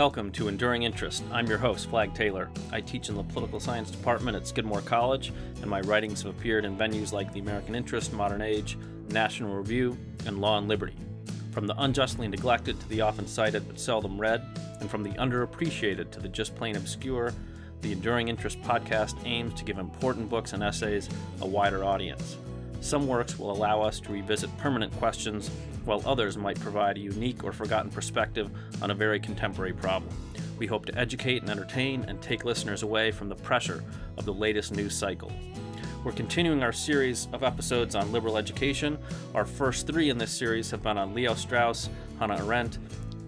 Welcome to Enduring Interest. I'm your host, Flagg Taylor. I teach in the Political Science Department at Skidmore College, and my writings have appeared in venues like the American Interest, Modern Age, National Review, and Law and Liberty. From the unjustly neglected to the often cited but seldom read, and from the underappreciated to the just plain obscure, the Enduring Interest podcast aims to give important books and essays a wider audience. Some works will allow us to revisit permanent questions while others might provide a unique or forgotten perspective on a very contemporary problem. We hope to educate and entertain and take listeners away from the pressure of the latest news cycle. We're continuing our series of episodes on liberal education. Our first three in this series have been on Leo Strauss, Hannah Arendt,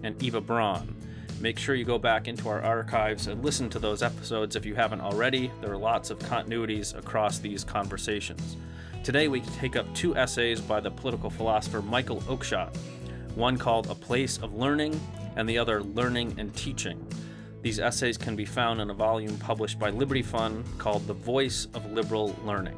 and Eva Brann. Make sure you go back into our archives and listen to those episodes if you haven't already. There are lots of continuities across these conversations. Today, we take up two essays by the political philosopher Michael Oakeshott, one called A Place of Learning and the other Learning and Teaching. These essays can be found in a volume published by Liberty Fund called The Voice of Liberal Learning.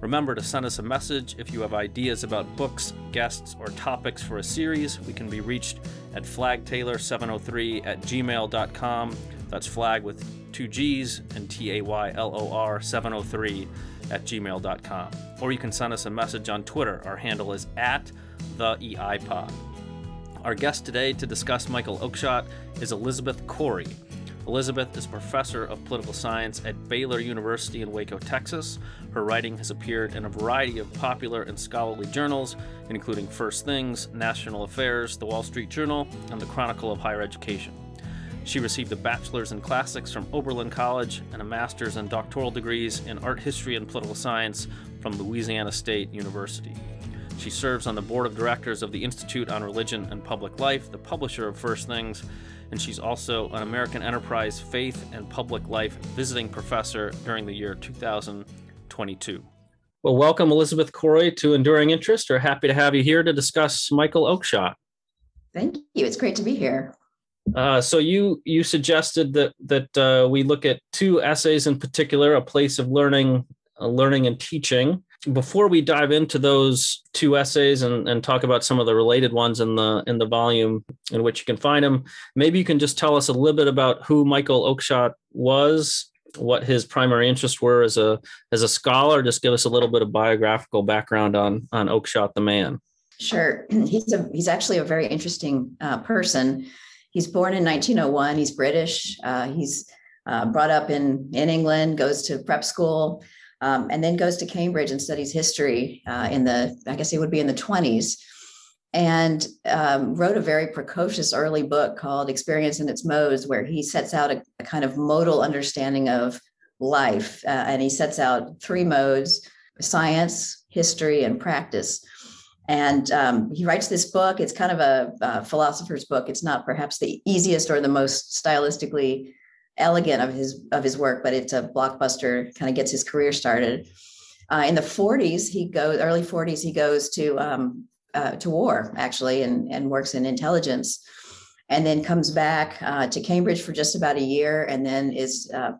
Remember to send us a message if you have ideas about books, guests, or topics for a series. We can be reached at flaggtaylor703 at gmail.com. That's flag with two G's and T A Y L O R 703 at gmail.com. Or you can send us a message on Twitter. Our handle is at the EIPod. Our guest today to discuss Michael Oakeshott is Elizabeth Corey. Elizabeth is professor of political science at Baylor University in Waco, Texas. Her writing has appeared in a variety of popular and scholarly journals, including First Things, National Affairs, The Wall Street Journal, and the Chronicle of Higher Education. She received a bachelor's in classics from Oberlin College and a master's and doctoral degrees in art history and political science from Louisiana State University. She serves on the board of directors of the Institute on Religion and Public Life, the publisher of First Things, and she's also an American Enterprise Faith and Public Life visiting professor during the year 2022. Well, welcome, Elizabeth Corey, to Enduring Interest. We're happy to have you here to discuss Michael Oakeshott. Thank you. It's great to be here. Uh, so you you suggested that that uh, we look at two essays in particular, a place of learning, uh, learning and teaching. Before we dive into those two essays and, and talk about some of the related ones in the in the volume in which you can find them, maybe you can just tell us a little bit about who Michael Oakeshott was, what his primary interests were as a as a scholar. Just give us a little bit of biographical background on on Oakeshott the man. Sure, he's a he's actually a very interesting uh, person. He's born in 1901. He's British. Uh, he's uh, brought up in, in England, goes to prep school, um, and then goes to Cambridge and studies history uh, in the, I guess he would be in the 20s, and um, wrote a very precocious early book called Experience in Its Modes, where he sets out a, a kind of modal understanding of life. Uh, and he sets out three modes science, history, and practice. And um, he writes this book. It's kind of a, a, philosopher's book. It's not perhaps the easiest or the most stylistically elegant of his of his work, but it's a blockbuster. Kind of gets his career started. Uh, in the 40s, he goes early 40s. He goes to um, uh, to war actually, and and works in intelligence, and then comes back uh, to Cambridge for just about a year, and then is uh,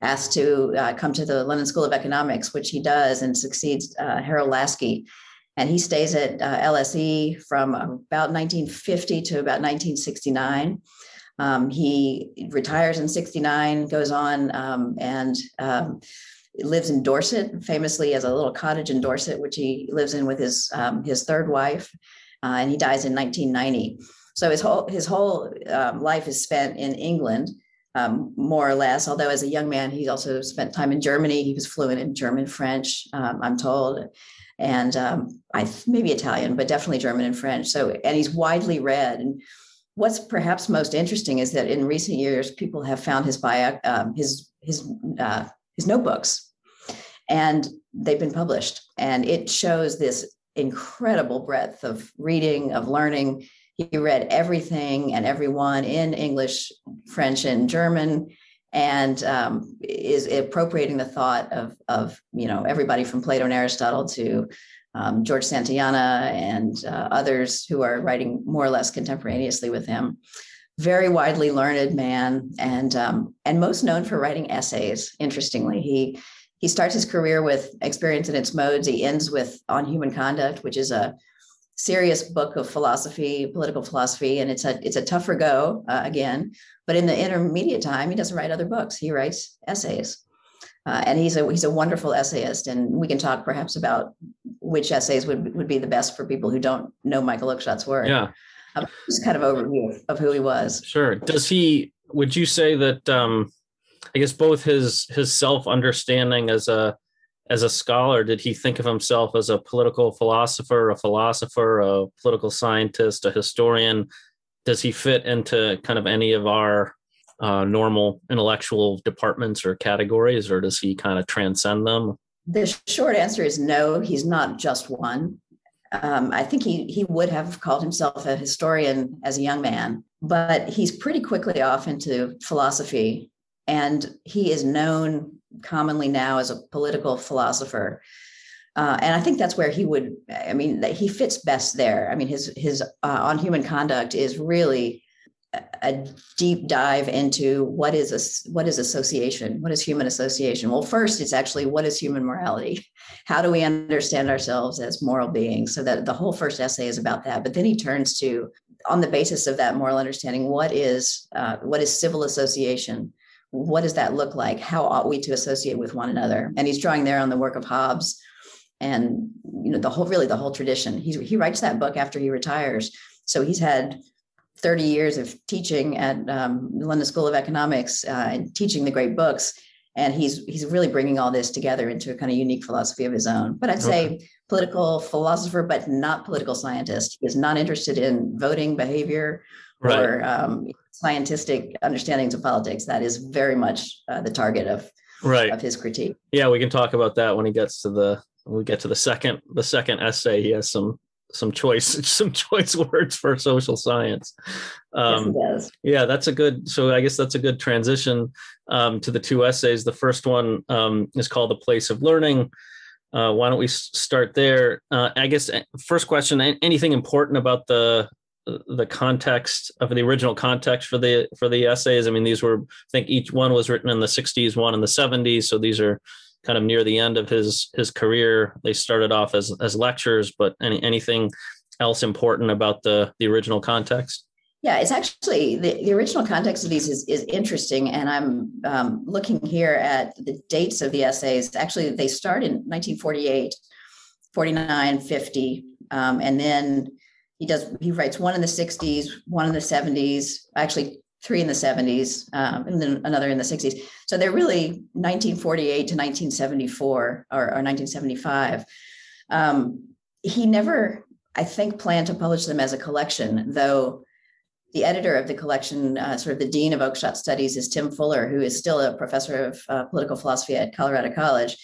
asked to uh, come to the London School of Economics, which he does, and succeeds uh, Harold Laski and he stays at uh, LSE from about 1950 to about 1969. Um, he retires in 69, goes on um, and um, lives in Dorset, famously as a little cottage in Dorset, which he lives in with his um, his third wife, uh, and he dies in 1990. So his whole his whole um, life is spent in England. Um, more or less. Although as a young man, he also spent time in Germany. He was fluent in German, French, um, I'm told, and um, I maybe Italian, but definitely German and French. So, and he's widely read. And what's perhaps most interesting is that in recent years, people have found his bio, um, his his uh, his notebooks, and they've been published, and it shows this incredible breadth of reading, of learning. He read everything and everyone in English, French, and German and um, is appropriating the thought of, of you know everybody from Plato and Aristotle to um, George Santayana and uh, others who are writing more or less contemporaneously with him. Very widely learned man, and um, and most known for writing essays. Interestingly, he he starts his career with Experience in Its Modes. He ends with On Human Conduct, which is a serious book of philosophy, political philosophy, and it's a it's a tougher go uh, again. But in the intermediate time, he doesn't write other books; he writes essays, uh, and he's a he's a wonderful essayist. And we can talk perhaps about which essays would would be the best for people who don't know Michael Oakeshott's work. Yeah, uh, just kind of overview of, of who he was. Sure. Does he? Would you say that? Um, I guess both his his self understanding as a as a scholar, did he think of himself as a political philosopher, a philosopher, a political scientist, a historian? Does he fit into kind of any of our uh, normal intellectual departments or categories, or does he kind of transcend them? The short answer is no, he's not just one. Um, I think he he would have called himself a historian as a young man, but he's pretty quickly off into philosophy, and he is known commonly now as a political philosopher. Uh, and I think that's where he would. I mean, he fits best there. I mean, his his uh, on human conduct is really a deep dive into what is a, what is association what is human association well first it's actually what is human morality how do we understand ourselves as moral beings so that the whole first essay is about that but then he turns to on the basis of that moral understanding what is uh, what is civil association what does that look like? How ought we to associate with one another? And he's drawing there on the work of Hobbes and you know the whole really the whole tradition. He he writes that book after he retires, so he's had 30 years of teaching at um, London School of Economics uh, and teaching the great books. And he's he's really bringing all this together into a kind of unique philosophy of his own. But I'd say okay. political philosopher, but not political scientist. He is not interested in voting behavior right. or um, scientific understandings of politics. That is very much uh, the target of right of his critique. Yeah, we can talk about that when he gets to the we get to the second the second essay. He has some some choice some choice words for social science. Um, yes, yeah, that's a good. So I guess that's a good transition um, to the two essays. The first one um, is called "The Place of Learning." Uh, why don't we start there? Uh, I guess eh, first question: Anything important about the the context of the original context for the for the essays. I mean, these were I think each one was written in the 60s, one in the 70s. So these are kind of near the end of his his career. They started off as as lectures, but any anything else important about the the original context? Yeah, it's actually the, the original context of these is, is interesting. And I'm um, looking here at the dates of the essays. Actually, they start in 1948, 49, 50. Um, and then he does he writes one in the 60s one in the 70s actually three in the 70s um, and then another in the 60s so they're really 1948 to 1974 or, or 1975 um, he never i think planned to publish them as a collection though the editor of the collection, uh, sort of the dean of Oakeshott Studies, is Tim Fuller, who is still a professor of uh, political philosophy at Colorado College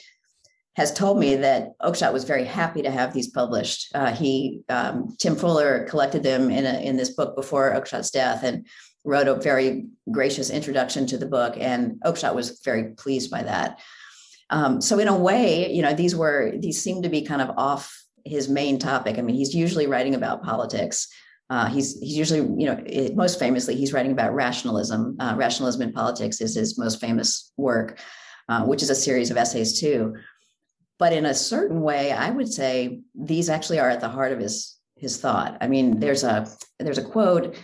has told me that Oakeshott was very happy to have these published. Uh, he, um, Tim Fuller, collected them in a, in this book before Oakeshott's death and wrote a very gracious introduction to the book. And Oakeshott was very pleased by that. Um, so in a way, you know, these were these seem to be kind of off his main topic. I mean, he's usually writing about politics. Uh, he's he's usually, you know, it, most famously, he's writing about rationalism. Uh, rationalism in politics is his most famous work, uh, which is a series of essays too but in a certain way i would say these actually are at the heart of his his thought i mean there's a there's a quote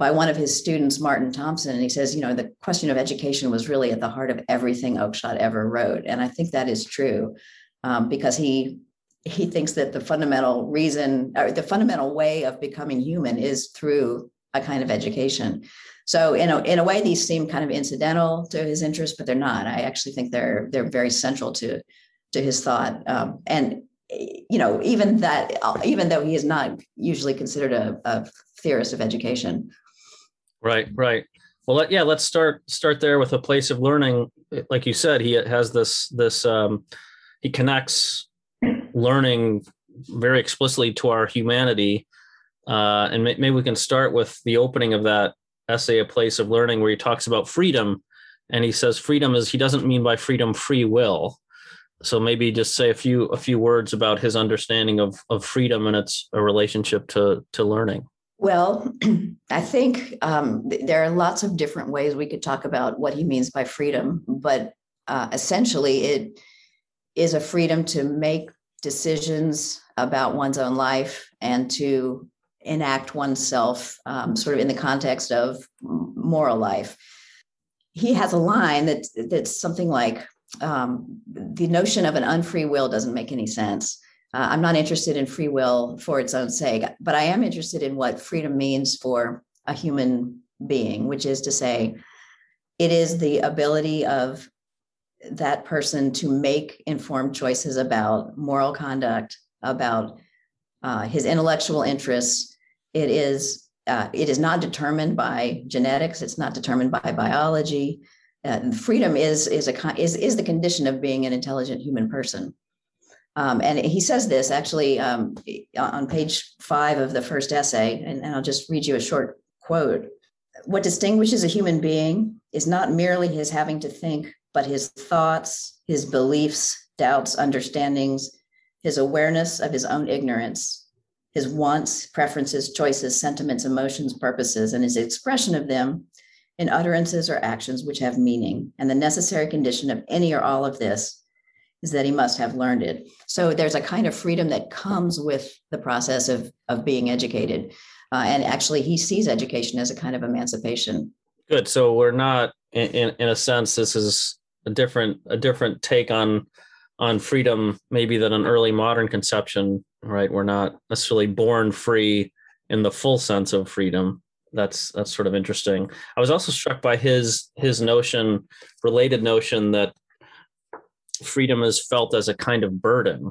by one of his students martyn thompson and he says you know the question of education was really at the heart of everything oakeshott ever wrote and i think that is true um, because he he thinks that the fundamental reason or the fundamental way of becoming human is through a kind of education so in a, in a way these seem kind of incidental to his interest but they're not i actually think they're they're very central to to his thought. Um, and you know, even that, even though he is not usually considered a, a theorist of education. Right, right. Well, let, yeah, let's start start there with a place of learning. Like you said, he has this this um, he connects learning very explicitly to our humanity, uh, and may, maybe we can start with the opening of that essay, "A Place of Learning," where he talks about freedom, and he says freedom is he doesn't mean by freedom free will, so maybe just say a few a few words about his understanding of of freedom and its a relationship to to learning well i think um, there are lots of different ways we could talk about what he means by freedom but uh, essentially it is a freedom to make decisions about one's own life and to enact oneself um, sort of in the context of moral life. He has a line that that's something like um, the notion of an unfree will doesn't make any sense. Uh, I'm not interested in free will for its own sake, but I am interested in what freedom means for a human being, which is to say, it is the ability of that person to make informed choices about moral conduct, about uh, his intellectual interests. It is uh, it is not determined by genetics. It's not determined by biology. Uh, freedom is is a is is the condition of being an intelligent human person. Um, and he says this actually um, on page five of the first essay, and, and I'll just read you a short quote. What distinguishes a human being is not merely his having to think, but his thoughts, his beliefs, doubts, understandings, his awareness of his own ignorance, his wants, preferences, choices, sentiments, emotions, purposes, and his expression of them in utterances or actions which have meaning. And the necessary condition of any or all of this is that he must have learned it. So there's a kind of freedom that comes with the process of, of being educated. Uh, and actually, he sees education as a kind of emancipation. Good. So we're not, in, in a sense, this is a different a different take on on freedom maybe than an early modern conception right we're not necessarily born free in the full sense of freedom that's that's sort of interesting i was also struck by his his notion related notion that freedom is felt as a kind of burden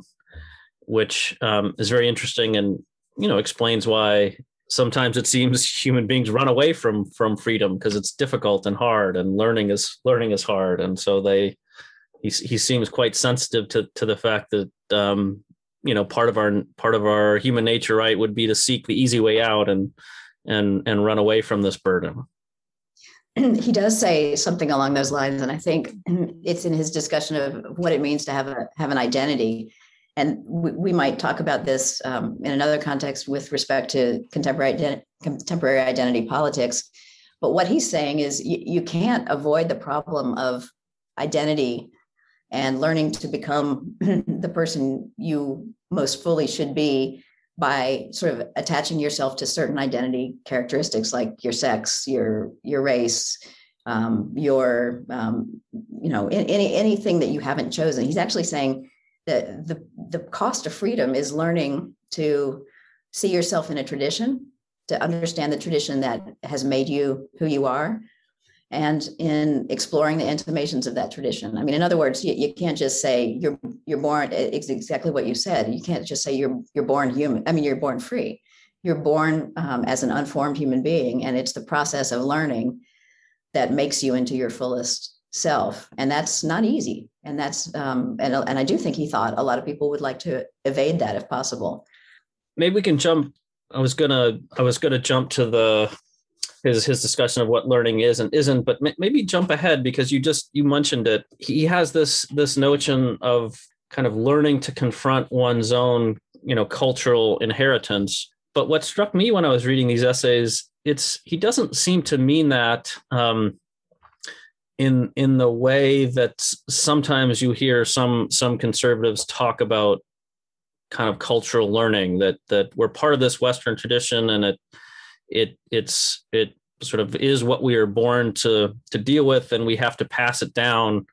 which um, is very interesting and you know explains why sometimes it seems human beings run away from from freedom because it's difficult and hard and learning is learning is hard. And so they he, he seems quite sensitive to to the fact that um, you know part of our part of our human nature right would be to seek the easy way out and and and run away from this burden he does say something along those lines and i think it's in his discussion of what it means to have a have an identity. And we, we might talk about this um, in another context with respect to contemporary contemporary identity politics. But what he's saying is you, you can't avoid the problem of identity and learning to become the person you most fully should be by sort of attaching yourself to certain identity characteristics like your sex your your race um, your um, you know any anything that you haven't chosen. He's actually saying that the the cost of freedom is learning to see yourself in a tradition to understand the tradition that has made you who you are and in exploring the intimations of that tradition. I mean, in other words, you, you can't just say you're you're born. Exactly what you said. You can't just say you're you're born human. I mean, you're born free. You're born um, as an unformed human being, and it's the process of learning that makes you into your fullest self, and that's not easy. And that's um, and and I do think he thought a lot of people would like to evade that if possible. Maybe we can jump. I was gonna I was gonna jump to the his his discussion of what learning is and isn't but maybe jump ahead because you just you mentioned it. He has this this notion of kind of learning to confront one's own you know cultural inheritance. But what struck me when i was reading these essays it's he doesn't seem to mean that um, in in the way that sometimes you hear some some conservatives talk about kind of cultural learning that that we're part of this western tradition and it it it's it sort of is what we are born to to deal with and we have to pass it down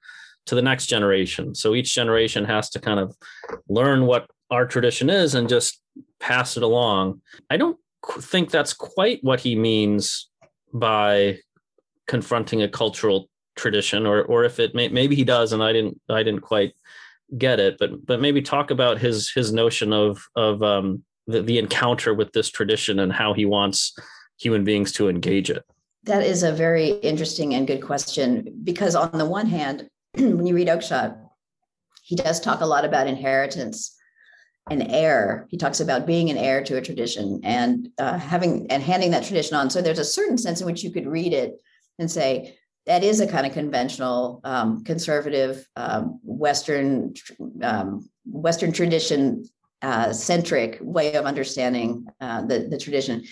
to the next generation. So each generation has to kind of learn what our tradition is and just pass it along. I don't think that's quite what he means by confronting a cultural tradition or or if it may, maybe he does and i didn't i didn't quite get it but but maybe talk about his his notion of of um the, the encounter with this tradition and how he wants human beings to engage it? That is a very interesting and good question because, on the one hand, when you read Oakeshott, he does talk a lot about inheritance and heir. He talks about being an heir to a tradition and uh, having and handing that tradition on. So there's a certain sense in which you could read it and say that is a kind of conventional, um, conservative, um, Western um, Western tradition uh, centric way of understanding uh, the, the tradition,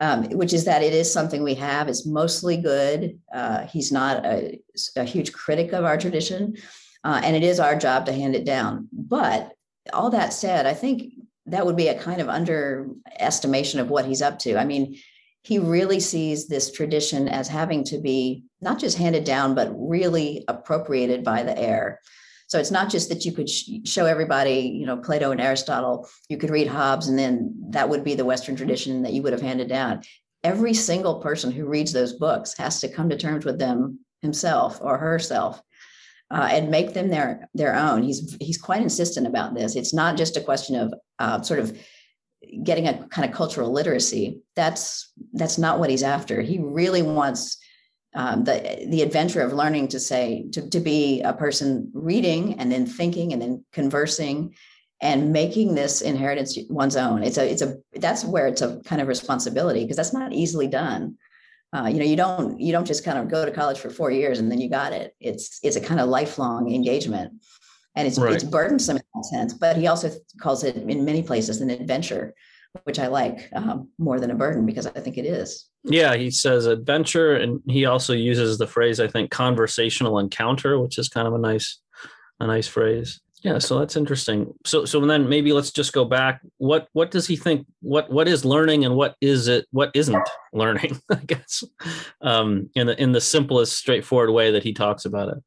um, which is that it is something we have. It's mostly good. Uh, he's not a, a, huge critic of our tradition, uh, and it is our job to hand it down. But all that said, I think that would be a kind of underestimation of what he's up to. I mean, he really sees this tradition as having to be not just handed down, but really appropriated by the heir. So it's not just that you could sh- show everybody, you know, Plato and Aristotle, you could read Hobbes, and then that would be the Western tradition that you would have handed down. Every single person who reads those books has to come to terms with them himself or herself uh, and make them their their own. He's he's quite insistent about this. It's not just a question of uh, sort of getting a kind of cultural literacy. That's that's not what he's after. He really wants um, the the adventure of learning to say to, to be a person reading and then thinking and then conversing and making this inheritance one's own. It's a it's a that's where it's a kind of responsibility because that's not easily done. Uh, you know you don't you don't just kind of go to college for four years and then you got it. It's it's a kind of lifelong engagement. And it's right. it's burdensome in that sense but he also calls it in many places an adventure which i like um, more than a burden because i think it is yeah, he says adventure, and he also uses the phrase I think conversational encounter, which is kind of a nice, a nice phrase. Yeah, so that's interesting. So, so then maybe let's just go back. What what does he think? What what is learning, and what is it? What isn't learning? I guess, um, in the in the simplest, straightforward way that he talks about it.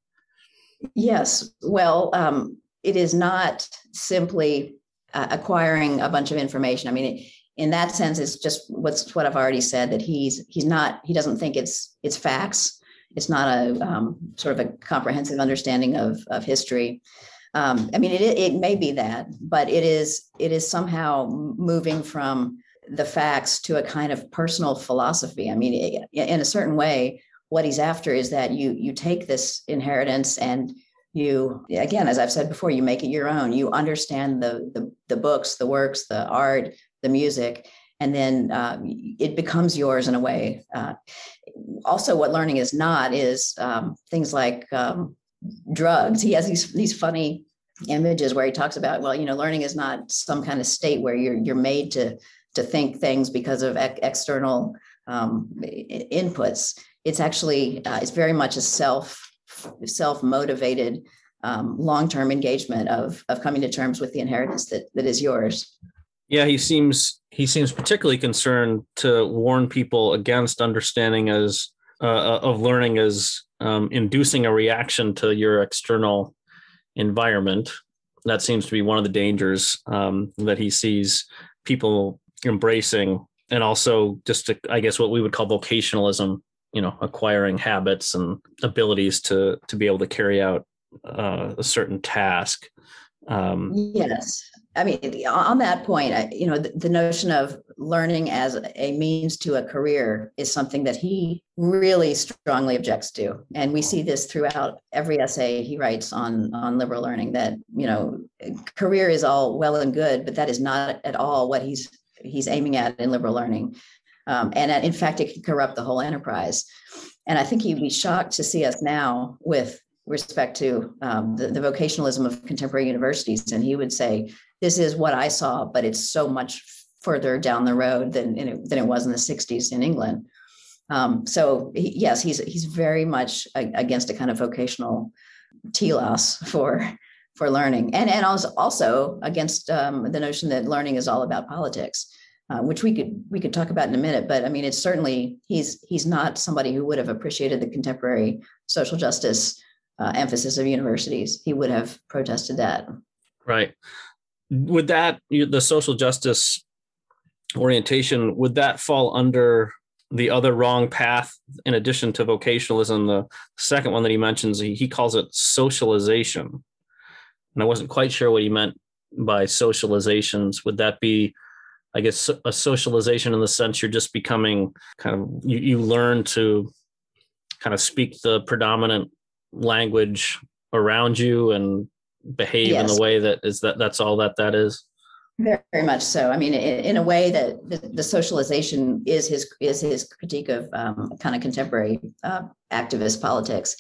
Yes. Well, um, it is not simply uh, acquiring a bunch of information. I mean, in that sense, it's just what's what I've already said that he's he's not he doesn't think it's it's facts. It's not a um, sort of a comprehensive understanding of of history. Um, I mean, it it may be that, but it is it is somehow moving from the facts to a kind of personal philosophy. I mean, in a certain way, what he's after is that you you take this inheritance and you again as i've said before you make it your own. You understand the the, the books the works the art the music and then uh, it becomes yours in a way. Uh, also what learning is not is um, things like um, drugs. He has these these funny images where he talks about well you know learning is not some kind of state where you're you're made to to think things because of external um, inputs. It's actually uh, it's very much a self self motivated um, long term engagement of of coming to terms with the inheritance that that is yours yeah, he seems he seems particularly concerned to warn people against understanding as uh, uh, of learning as um, inducing a reaction to your external environment. That seems to be one of the dangers um, that he sees people embracing, and also just to, I guess what we would call vocationalism. You know, acquiring habits and abilities to to be able to carry out uh, a certain task. Um, yes, I mean, on that point, you know, the, the, notion of learning as a means to a career is something that he really strongly objects to, and we see this throughout every essay he writes on on liberal learning. That you know, career is all well and good, but that is not at all what he's he's aiming at in liberal learning, um, and in fact, it can corrupt the whole enterprise. And I think he'd be shocked to see us now with respect to um, the, the vocationalism of contemporary universities, and he would say this is what I saw, but it's so much further down the road than it, than it was in the 60s in England. Um, so he, yes, he's he's very much against a kind of vocational telos for for learning, and and also also against um, the notion that learning is all about politics, uh, which we could we could talk about in a minute. But I mean, it's certainly he's he's not somebody who would have appreciated the contemporary social justice uh, emphasis of universities. He would have protested that. Right would that the social justice orientation would that fall under the other wrong path in addition to vocationalism the second one that he mentions he, he calls it socialization and i wasn't quite sure what he meant by socializations would that be i guess a socialization in the sense you're just becoming kind of you, you learn to kind of speak the predominant language around you and behave yes. in the way that is that that's all that that is? Very, very much so. I mean in, in a way that the, the, socialization is his is his critique of um, kind of contemporary uh, activist politics.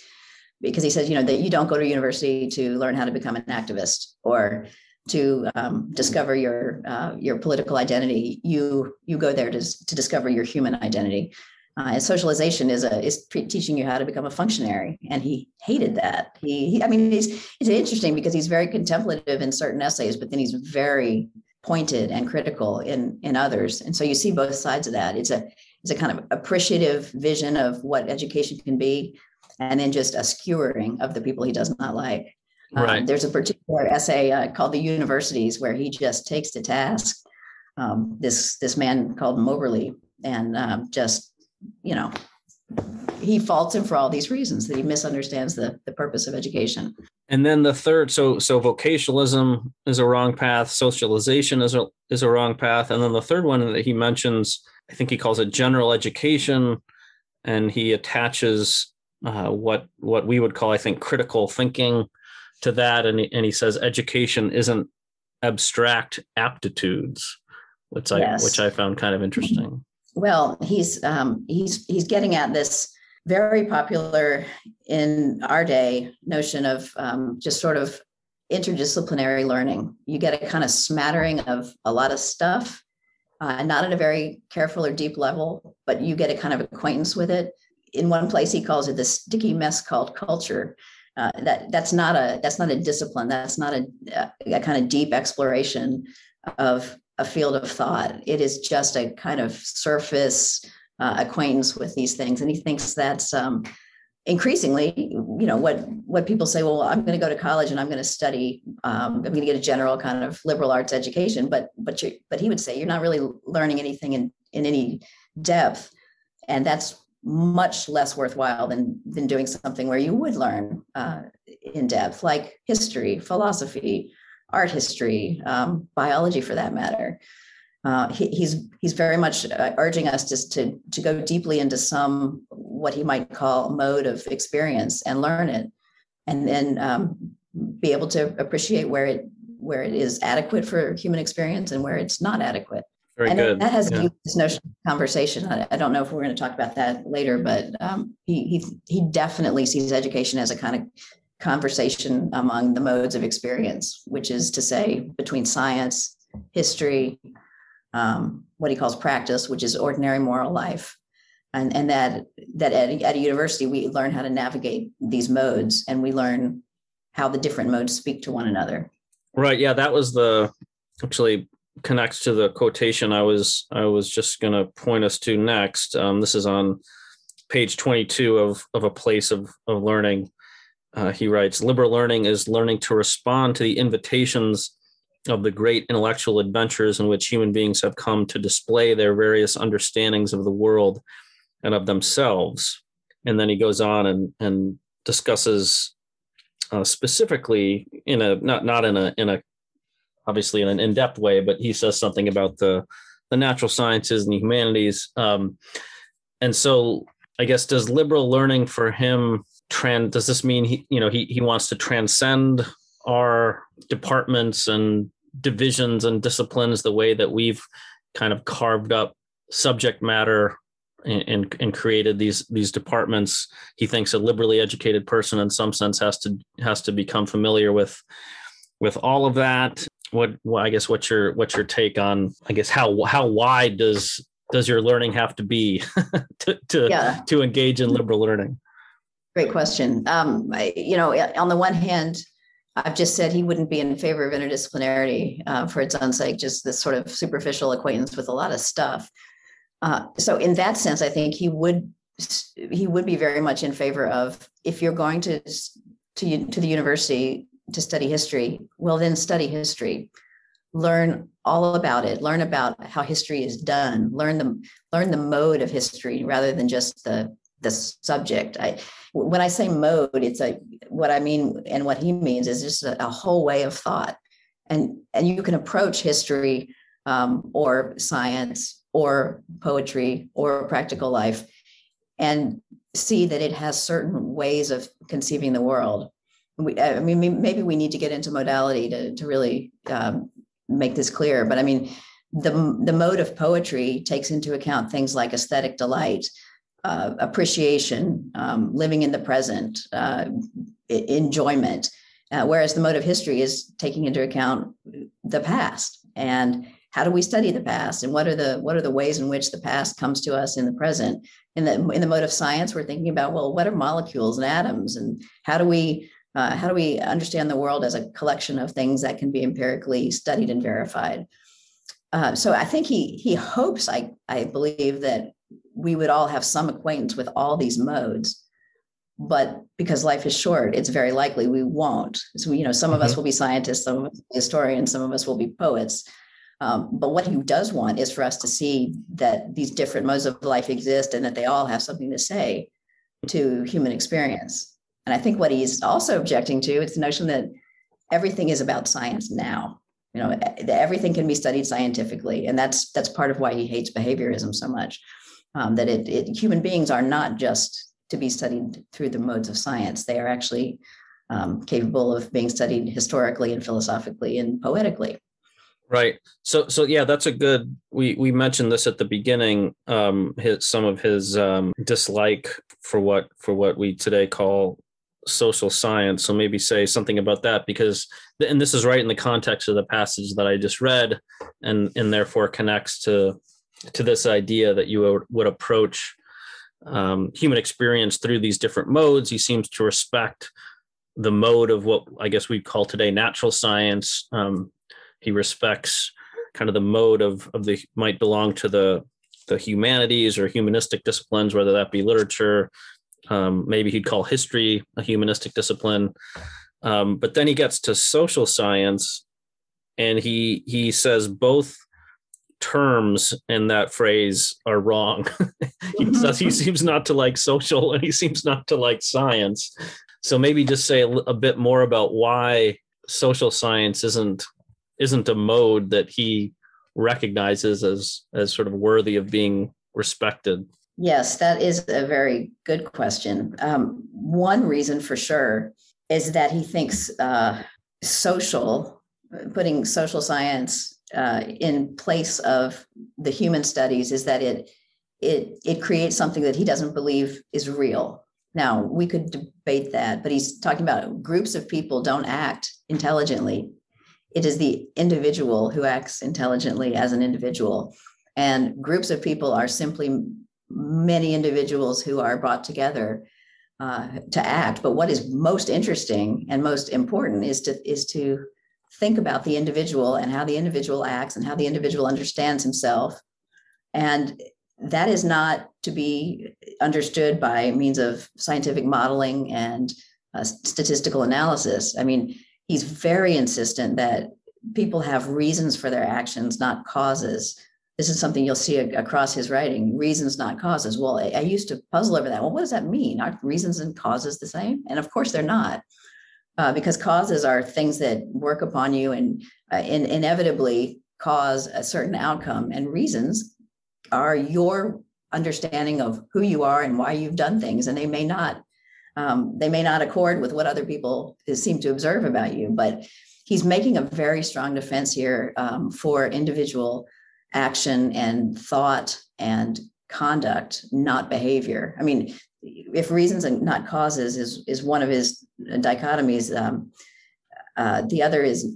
Because he says you know that you don't go to university to learn how to become an activist or to um, discover your uh, your political identity you you go there to, to discover your human identity. Uh, and socialization is a is pre- teaching you how to become a functionary, and he hated that. He, he, I mean, he's it's interesting because he's very contemplative in certain essays, but then he's very pointed and critical in in others. And so you see both sides of that. It's a it's a kind of appreciative vision of what education can be and then just a skewering of the people he does not like right. Um, there's a particular essay uh, called the universities where he just takes to task um, this this man called moberly and um, just you know he faults him for all these reasons that he misunderstands the, the purpose of education and then the third, so so vocationalism is a wrong path, socialization is a is a wrong path, and then the third one that he mentions, I think he calls it general education, and he attaches uh, what what we would call, I think, critical thinking to that, and he, and he says education isn't abstract aptitudes, which I yes. which I found kind of interesting. Well, he's um, he's he's getting at this very popular in our day notion of um, just sort of interdisciplinary learning. You get a kind of smattering of a lot of stuff, uh, not at a very careful or deep level, but you get a kind of acquaintance with it. In one place, he calls it the sticky mess called culture. Uh, that that's not a that's not a discipline. That's not a, a kind of deep exploration of a field of thought. It is just a kind of surface uh, acquaintance with these things, and he thinks that's um, increasingly, you know, what what people say. Well, I'm going to go to college and I'm going to study. Um, I'm going to get a general kind of liberal arts education, but but you but he would say you're not really learning anything in in any depth, and that's much less worthwhile than than doing something where you would learn uh, in depth, like history, philosophy, art history, um, biology, for that matter uh, he, he's he's very much uh, urging us just to to go deeply into some what he might call mode of experience and learn it, and then um, be able to appreciate where it where it is adequate for human experience and where it's not adequate. Very and good. that has yeah. this notion of conversation. I, I, don't know if we're going to talk about that later, but um, he he he definitely sees education as a kind of conversation among the modes of experience, which is to say between science, history, um, what he calls practice, which is ordinary moral life. And, and that that at, at a university we learn how to navigate these modes and we learn how the different modes speak to one another. Right. Yeah, that was the actually connects to the quotation I was I was just going to point us to next. Um, this is on page 22 of of a place of of learning. Uh, he writes, "Liberal learning is learning to respond to the invitations of the great intellectual adventures in which human beings have come to display their various understandings of the world and of themselves. And then he goes on and, and discusses uh, specifically in a not not in a in a obviously in an in-depth way, but he says something about the the natural sciences and the humanities. Um, and so I guess does liberal learning for him trend does this mean he you know he he wants to transcend our departments and divisions and disciplines the way that we've kind of carved up subject matter and, and, created these these departments he thinks a liberally educated person in some sense has to has to become familiar with with all of that what well, i guess what's your what's your take on i guess how how wide does does your learning have to be to to, yeah. to engage in liberal learning great question um, I, you know on the one hand I've just said he wouldn't be in favor of interdisciplinarity uh, for its own sake, just this sort of superficial acquaintance with a lot of stuff. Uh, so, in that sense, I think he would he would be very much in favor of if you're going to to to the university to study history, well, then study history, learn all about it, learn about how history is done, learn the learn the mode of history rather than just the the subject. I when I say mode, it's like what I mean and what he means is just a, a whole way of thought, and and you can approach history um, or science or poetry or practical life, and see that it has certain ways of conceiving the world. We, I mean, maybe we need to get into modality to to really um, make this clear, but I mean. The, the mode of poetry takes into account things like aesthetic delight, uh, appreciation, um, living in the present, uh, enjoyment. Uh, whereas the mode of history is taking into account the past and how do we study the past and what are the what are the ways in which the past comes to us in the present. In the in the mode of science, we're thinking about well, what are molecules and atoms and how do we uh, how do we understand the world as a collection of things that can be empirically studied and verified? uh, so I think he he hopes I I believe that we would all have some acquaintance with all these modes, but because life is short, it's very likely we won't. So you know, some of mm-hmm. us will be scientists, some of us historians, some of us will be poets. Um, but what he does want is for us to see that these different modes of life exist and that they all have something to say to human experience. And I think what he's also objecting to is the notion that everything is about science now. You know, everything can be studied scientifically, and that's that's part of why he hates behaviorism so much. Um, that it, it human beings are not just to be studied through the modes of science; they are actually um, capable of being studied historically and philosophically and poetically. Right. So so yeah, that's a good. We we mentioned this at the beginning. Um, his some of his um, dislike for what for what we today call social science. So maybe say something about that because, and this is right in the context of the passage that I just read, and and therefore connects to to this idea that you would, approach um, human experience through these different modes. He seems to respect the mode of what I guess we call today natural science. Um, he respects kind of the mode of of the might belong to the the humanities or humanistic disciplines, whether that be literature. Um, maybe he'd call history a humanistic discipline. Um, but then he gets to social science, and he he says both terms in that phrase are wrong. he says he seems not to like social, and he seems not to like science. So maybe just say a, a bit more about why social science isn't isn't a mode that he recognizes as as sort of worthy of being respected? Yes, that is a very good question. Um, one reason for sure is that he thinks uh, social, putting social science uh, in place of the human studies, is that it it it creates something that he doesn't believe is real. Now we could debate that, but he's talking about groups of people don't act intelligently it is the individual who acts intelligently as an individual. And groups of people are simply many individuals who are brought together uh, to act. But what is most interesting and most important is to is to think about the individual and how the individual acts and how the individual understands himself. And that is not to be understood by means of scientific modeling and uh, statistical analysis. I mean, he's very insistent that people have reasons for their actions, not causes. This is something you'll see across his writing reasons, not causes. Well, I, I used to puzzle over that. Well, what does that mean? Are reasons and causes the same? And of course, they're not. Uh, because causes are things that work upon you and uh, in, inevitably cause a certain outcome, and reasons are your understanding of who you are and why you've done things, and they may not um, they may not accord with what other people seem to observe about you, but he's making a very strong defense here um, for individual action and thought and conduct, not behavior. I mean, if reasons and not causes is is one of his dichotomies, um, uh, the other is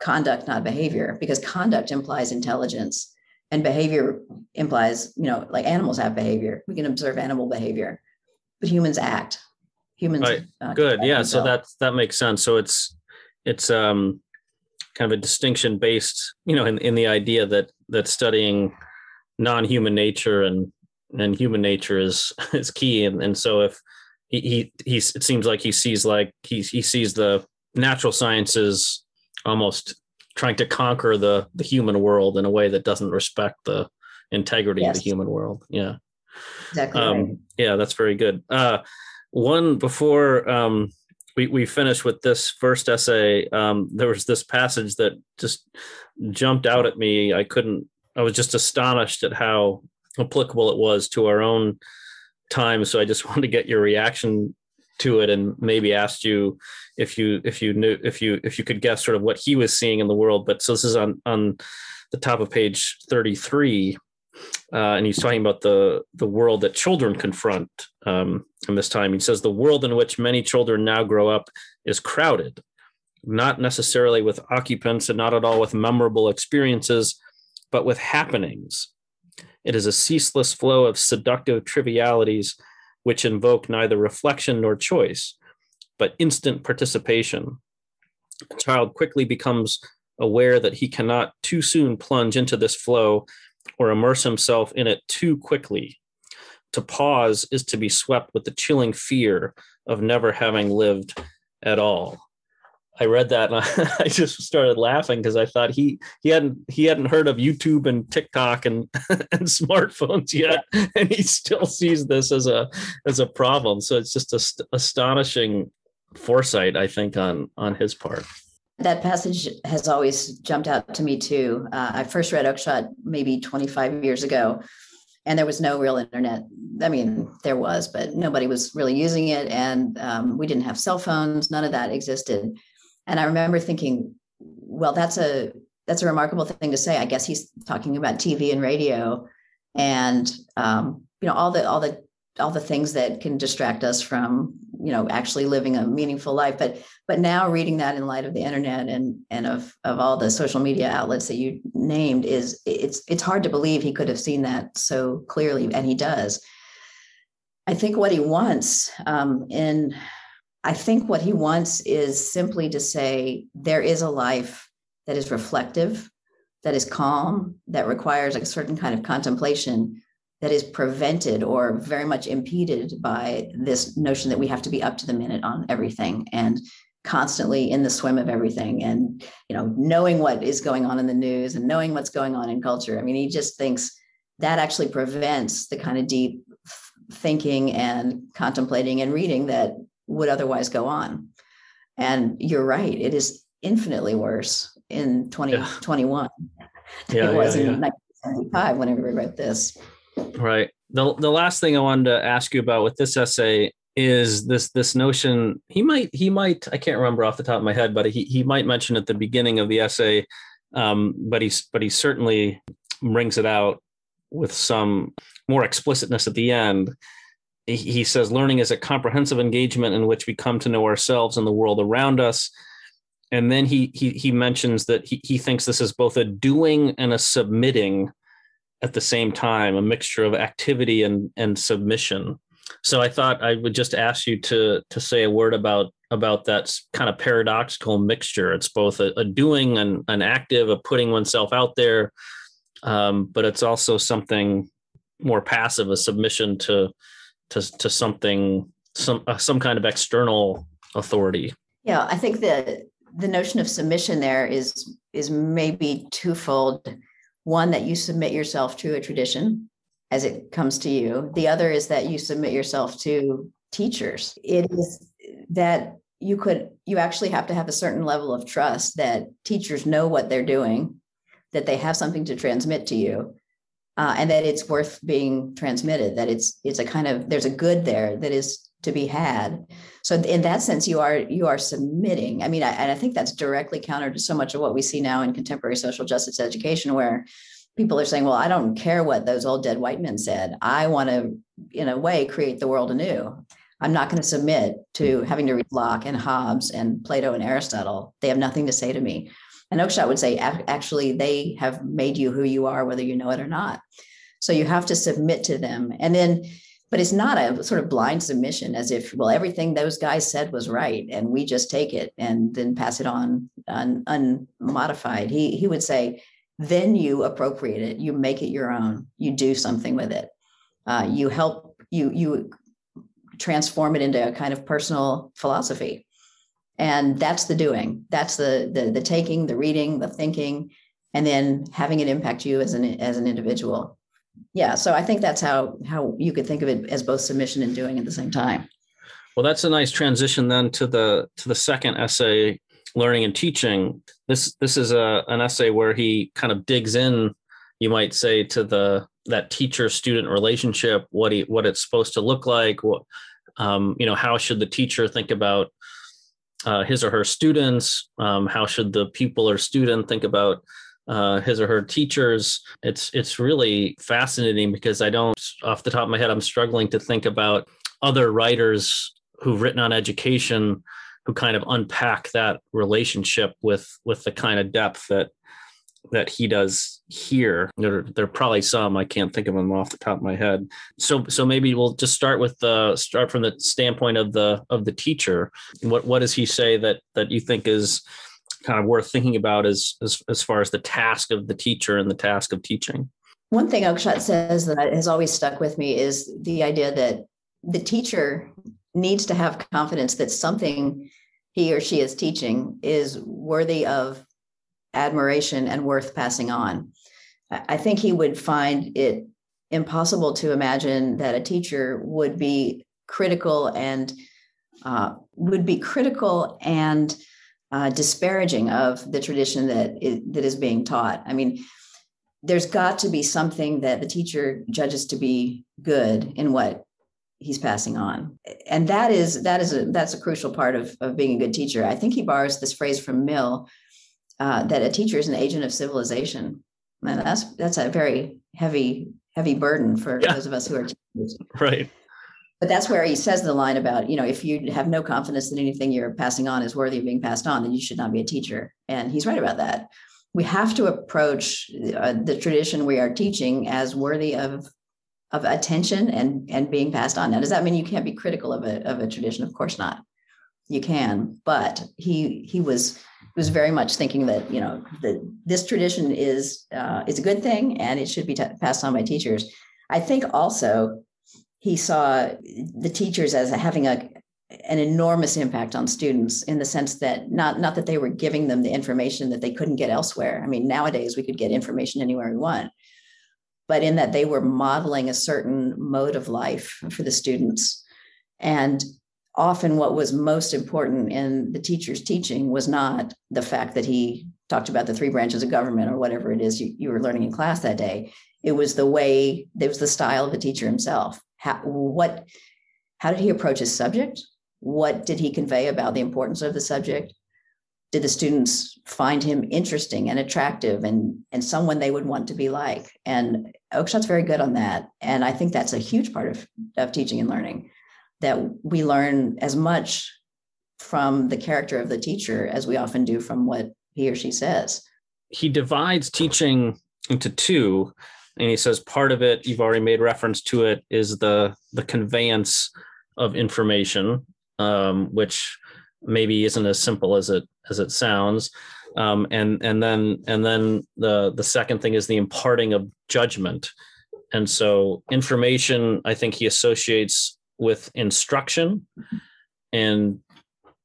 conduct, not behavior, because conduct implies intelligence and behavior implies, you know, like animals have behavior. We can observe animal behavior, but humans act humans. Right. Uh, Good. Yeah. So that that makes sense. So it's it's um kind of a distinction based, you know, in, in the idea that that studying non-human nature and and human nature is is key. And and so if he he he's it seems like he sees like he he sees the natural sciences almost trying to conquer the the human world in a way that doesn't respect the integrity yes. of the human world. Yeah. Exactly. Um, right. Yeah, that's very good. Uh, one before um, we we finish with this first essay, um, there was this passage that just jumped out at me. I couldn't. I was just astonished at how applicable it was to our own time. So I just wanted to get your reaction to it and maybe asked you if you if you knew if you if you could guess sort of what he was seeing in the world. But so this is on on the top of page 33 uh, and he's talking about the the world that children confront um, in this time. He says the world in which many children now grow up is crowded, not necessarily with occupants and not at all with memorable experiences, but with happenings. It is a ceaseless flow of seductive trivialities which invoke neither reflection nor choice, but instant participation. A child quickly becomes aware that he cannot too soon plunge into this flow or immerse himself in it too quickly. To pause is to be swept with the chilling fear of never having lived at all. I read that and I, I just started laughing because I thought he he hadn't he hadn't heard of YouTube and TikTok and and smartphones yet, and he still sees this as a as a problem. So it's just a st- astonishing foresight, I think, on on his part. That passage has always jumped out to me too. Uh, I first read Oakeshott maybe 25 years ago, and there was no real internet. I mean, there was, but nobody was really using it, and um, we didn't have cell phones. None of that existed. And I remember thinking, well, that's a that's a remarkable thing to say. I guess he's talking about TV and radio, and um, you know all the all the all the things that can distract us from you know actually living a meaningful life. But but now reading that in light of the internet and and of of all the social media outlets that you named is it's it's hard to believe he could have seen that so clearly and he does. I think what he wants um, in i think what he wants is simply to say there is a life that is reflective that is calm that requires a certain kind of contemplation that is prevented or very much impeded by this notion that we have to be up to the minute on everything and constantly in the swim of everything and you know knowing what is going on in the news and knowing what's going on in culture. I mean he just thinks that actually prevents the kind of deep thinking and contemplating and reading that would otherwise go on. And you're right it is infinitely worse in 2021 yeah. yeah, it was yeah, in 1975 when I wrote this Right. The the last thing I wanted to ask you about with this essay is this this notion he might he might I can't remember off the top of my head, but he he might mention at the beginning of the essay, um, but he's but he certainly brings it out with some more explicitness at the end. He, he says learning is a comprehensive engagement in which we come to know ourselves and the world around us. And then he he he mentions that he, he thinks this is both a doing and a submitting at the same time, a mixture of activity and, and submission. So I thought I would just ask you to to say a word about about that kind of paradoxical mixture. It's both a, a doing and an active, a putting oneself out there, um, but it's also something more passive, a submission to to to something some uh, some kind of external authority. Yeah, I think that the notion of submission there is is maybe twofold one that you submit yourself to a tradition as it comes to you. The other is that you submit yourself to teachers. It is that you could you actually have to have a certain level of trust that teachers know what they're doing that they have something to transmit to you uh, and that it's worth being transmitted that it's it's a kind of there's a good there that is to be had so in that sense you are you are submitting. I mean I, and i think that's directly counter to so much of what we see now in contemporary social justice education where people are saying well i don't care what those old dead white men said. I want to in a way create the world anew. I'm not going to submit to having to read locke and hobbes and plato and aristotle. They have nothing to say to me. And oakeshott would say actually they have made you who you are whether you know it or not. So you have to submit to them. And then but it's not a sort of blind submission as if well everything those guys said was right and we just take it and then pass it on un, unmodified. He he would say then you appropriate it. You make it your own. You do something with it. Uh, you help you you transform it into a kind of personal philosophy. And that's the doing. That's the the, the taking the reading the thinking and then having it impact you as an as an individual yeah so i think that's how how you could think of it as both submission and doing at the same time. Well that's a nice transition then to the to the second essay learning and teaching. This this is a an essay where he kind of digs in you might say to the that teacher student relationship what he what it's supposed to look like what um, you know how should the teacher think about uh, his or her students um, how should the pupil or student think about uh, his or her teachers. It's it's really fascinating because I don't, off the top of my head, I'm struggling to think about other writers who've written on education who kind of unpack that relationship with with the kind of depth that that he does here. There, there are probably some I can't think of them off the top of my head. So, so maybe we'll just start with the start from the standpoint of the of the teacher. What what does he say that that you think is kind of worth thinking about as, as as far as the task of the teacher and the task of teaching. One thing oakeshott says that has always stuck with me is the idea that the teacher needs to have confidence that something he or she is teaching is worthy of admiration and worth passing on. I think he would find it impossible to imagine that a teacher would be critical and uh, would be critical and uh, disparaging of the tradition that is, that is being taught. I mean, there's got to be something that the teacher judges to be good in what he's passing on, and that is that is a that's a crucial part of of being a good teacher. I think he borrows this phrase from Mill uh, that a teacher is an agent of civilization, and that's that's a very heavy heavy burden for yeah. those of us who are teachers. Right but that's where he says the line about you know if you have no confidence that anything you're passing on is worthy of being passed on then you should not be a teacher. And he's right about that. We have to approach uh, the tradition we are teaching as worthy of of attention and and being passed on. Now does that mean you can't be critical of a, of a tradition? Of course not. You can but he he was was very much thinking that you know that this tradition is uh, is a good thing and it should be t- passed on by teachers. I think also he saw the teachers as having a an enormous impact on students in the sense that not not that they were giving them the information that they couldn't get elsewhere. I mean, nowadays we could get information anywhere we want, but in that they were modeling a certain mode of life for the students. And often what was most important in the teacher's teaching was not the fact that he talked about the three branches of government or whatever it is you, you were learning in class that day. It was the way, it was the style of the teacher himself how, what, how did he approach his subject? What did he convey about the importance of the subject? Did the students find him interesting and attractive and, and someone they would want to be like? And Oakeshott's very good on that. And I think that's a huge part of, of teaching and learning that we learn as much from the character of the teacher as we often do from what he or she says. He divides teaching into two and he says part of it you've already made reference to it is the the conveyance of information um, which maybe isn't as simple as it as it sounds. Um, and and then and then the the second thing is the imparting of judgment. And so information i think he associates with instruction and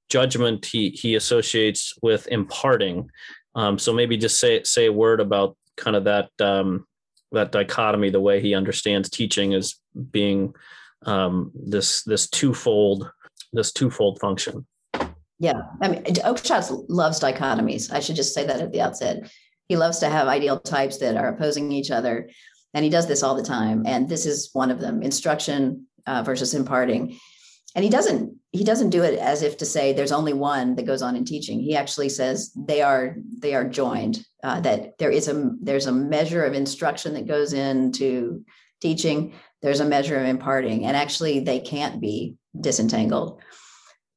judgment he he associates with imparting. Um, so maybe just say say a word about kind of that um, that dichotomy, the way he understands teaching as being um, this this twofold this twofold function. Yeah, I mean, Oakeshott loves dichotomies. I should just say that at the outset. He loves to have ideal types that are opposing each other, and he does this all the time. And this is one of them: instruction uh, versus imparting. And he doesn't he doesn't do it as if to say there's only one that goes on in teaching. He actually says they are they are joined uh, that there is a there's a measure of instruction that goes into teaching. There's a measure of imparting and actually they can't be disentangled.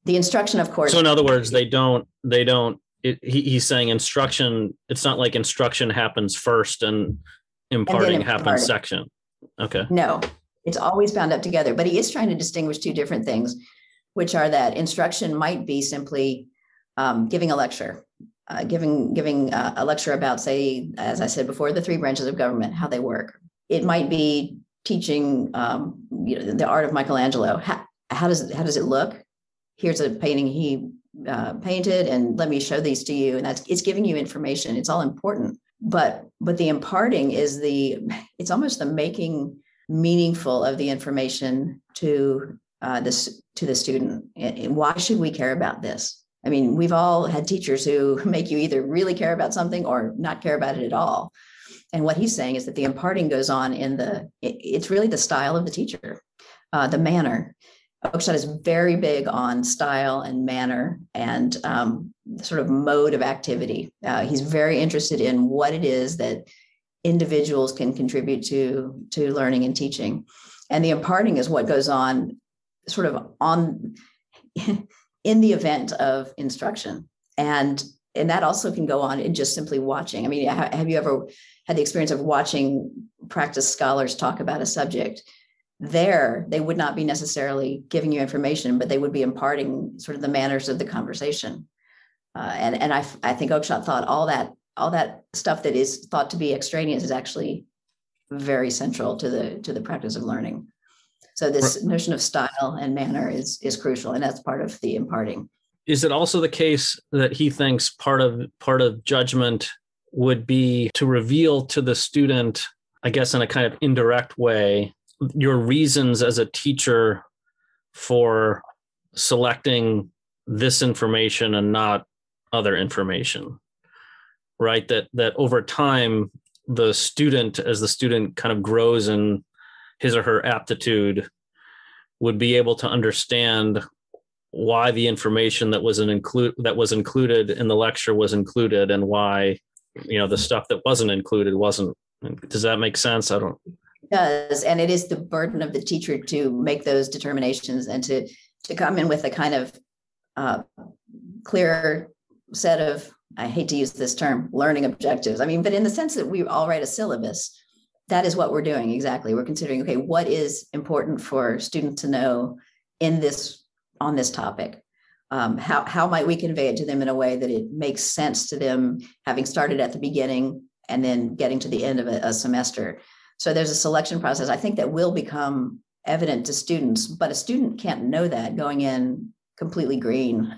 The instruction of course so in other words they don't they don't it, he, he's saying instruction it's not like instruction happens first and imparting and happens second. Okay. No it's always bound up together but he is trying to distinguish two different things which are that instruction might be simply um, giving a lecture uh, giving giving uh, a lecture about, say, as I said before, the three branches of government, how they work. It might be teaching, um, you know, the art of Michelangelo. How, how does it, how does it look? Here's a painting he uh, painted, and let me show these to you. And that's it's giving you information. It's all important, but but the imparting is the it's almost the making meaningful of the information to uh, this to the student. And why should we care about this? I mean, we've all had teachers who make you either really care about something or not care about it at all. And what he's saying is that the imparting goes on in the, it's really the style of the teacher, uh, the manner. Oakeshott is very big on style and manner and um, sort of mode of activity. Uh, he's very interested in what it is that individuals can contribute to to learning and teaching, and the imparting is what goes on, sort of on in the event of instruction. And and that also can go on in just simply watching. I mean, have you ever had the experience of watching practice scholars talk about a subject? There, they would not be necessarily giving you information, but they would be imparting sort of the manners of the conversation. uh, and and I I think Oakeshott thought all that all that stuff that is thought to be extraneous is actually very central to the to the practice of learning. So this right. notion of style and manner is is crucial, and that's part of the imparting. Is it also the case that he thinks part of part of judgment would be to reveal to the student, I guess, in a kind of indirect way, your reasons as a teacher for selecting this information and not other information right that that over time the student as the student kind of grows in his or her aptitude would be able to understand why the information that was an include that was included in the lecture was included and why you know the stuff that wasn't included wasn't does that make sense? I don't it does and it is the burden of the teacher to make those determinations and to to come in with a kind of uh, clear set of i hate to use this term learning objectives. I mean but in the sense that we all write a syllabus that is what we're doing exactly. We're considering okay what is important for students to know in this on this topic? Um, how, how might we convey it to them in a way that it makes sense to them having started at the beginning and then getting to the end of a, a semester? So there's a selection process i think that will become evident to students but a student can't know that going in completely green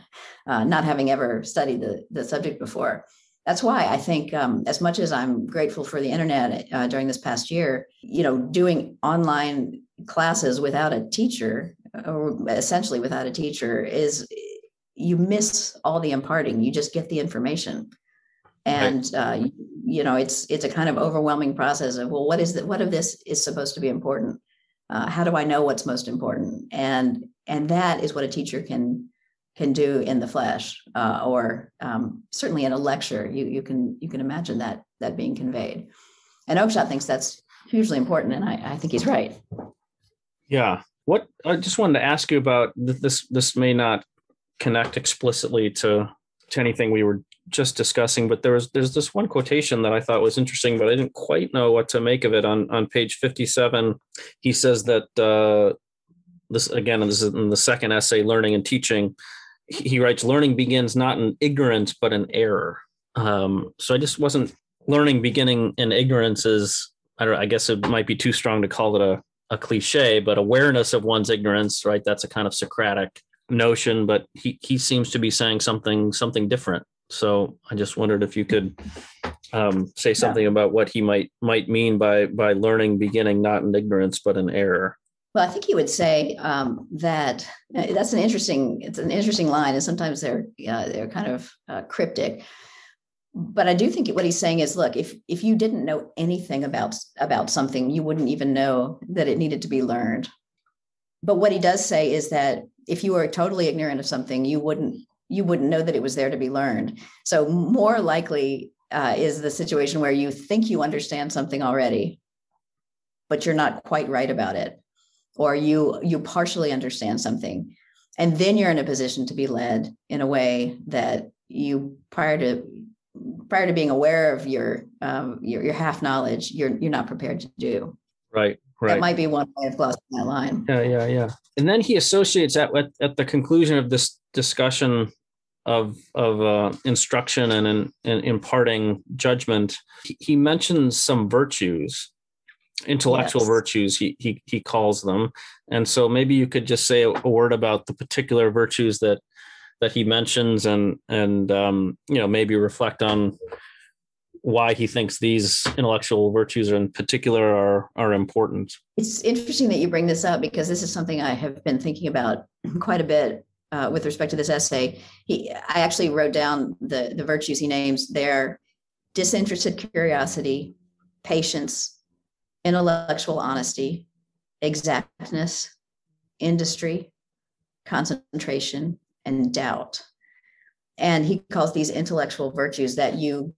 uh, not having ever studied the, the subject before that's why I think, um, as much as I'm grateful for the internet uh, during this past year, you know, doing online classes without a teacher, or essentially without a teacher, is you miss all the imparting. You just get the information, and uh, you, you, know, it's it's a kind of overwhelming process of well, what is that? What of this is supposed to be important? Uh, how do I know what's most important? And and that is what a teacher can can do in the flesh uh, or um, certainly in a lecture you, you can you can imagine that that being conveyed. And oakeshott thinks that's hugely important and I, I think he's right. Yeah. What i just wanted to ask you about this this may not connect explicitly to to anything we were just discussing but there was there's this one quotation that i thought was interesting but i didn't quite know what to make of it. On on page 57 he says that uh this again this is in the second essay learning and teaching he writes learning begins not in ignorance but in error. Um, so i just wasn't learning beginning in ignorance is i don't i guess it might be too strong to call it a, a cliche but awareness of one's ignorance right? That's a kind of socratic notion but he he seems to be saying something something different. So i just wondered if you could um, say something yeah. about what he might might mean by by learning beginning not in ignorance but in error well, I think he would say um, that uh, that's an interesting. It's an interesting line, and sometimes they're uh, they're kind of uh, cryptic. But I do think what he's saying is, look, if if you didn't know anything about about something, you wouldn't even know that it needed to be learned. But what he does say is that if you were totally ignorant of something, you wouldn't you wouldn't know that it was there to be learned. So more likely uh, is the situation where you think you understand something already, but you're not quite right about it or you you partially understand something and then you're in a position to be led in a way that you prior to prior to being aware of your um, your, your half knowledge you're you're not prepared to do. Right right. that might be one way of glossing that line. Yeah yeah yeah. And then he associates that with at the conclusion of this discussion of of uh, instruction and, and, and imparting judgment. He, he mentions some virtues intellectual yes. virtues he, he he calls them. And so maybe you could just say a, a, word about the particular virtues that that he mentions and and um, you know maybe reflect on why he thinks these intellectual virtues in particular are are important. It's interesting that you bring this up because this is something i have been thinking about quite a bit uh, with respect to this essay. He i actually wrote down the the virtues he names. There disinterested curiosity patience intellectual honesty, exactness, industry, concentration, and doubt. And he calls these intellectual virtues that you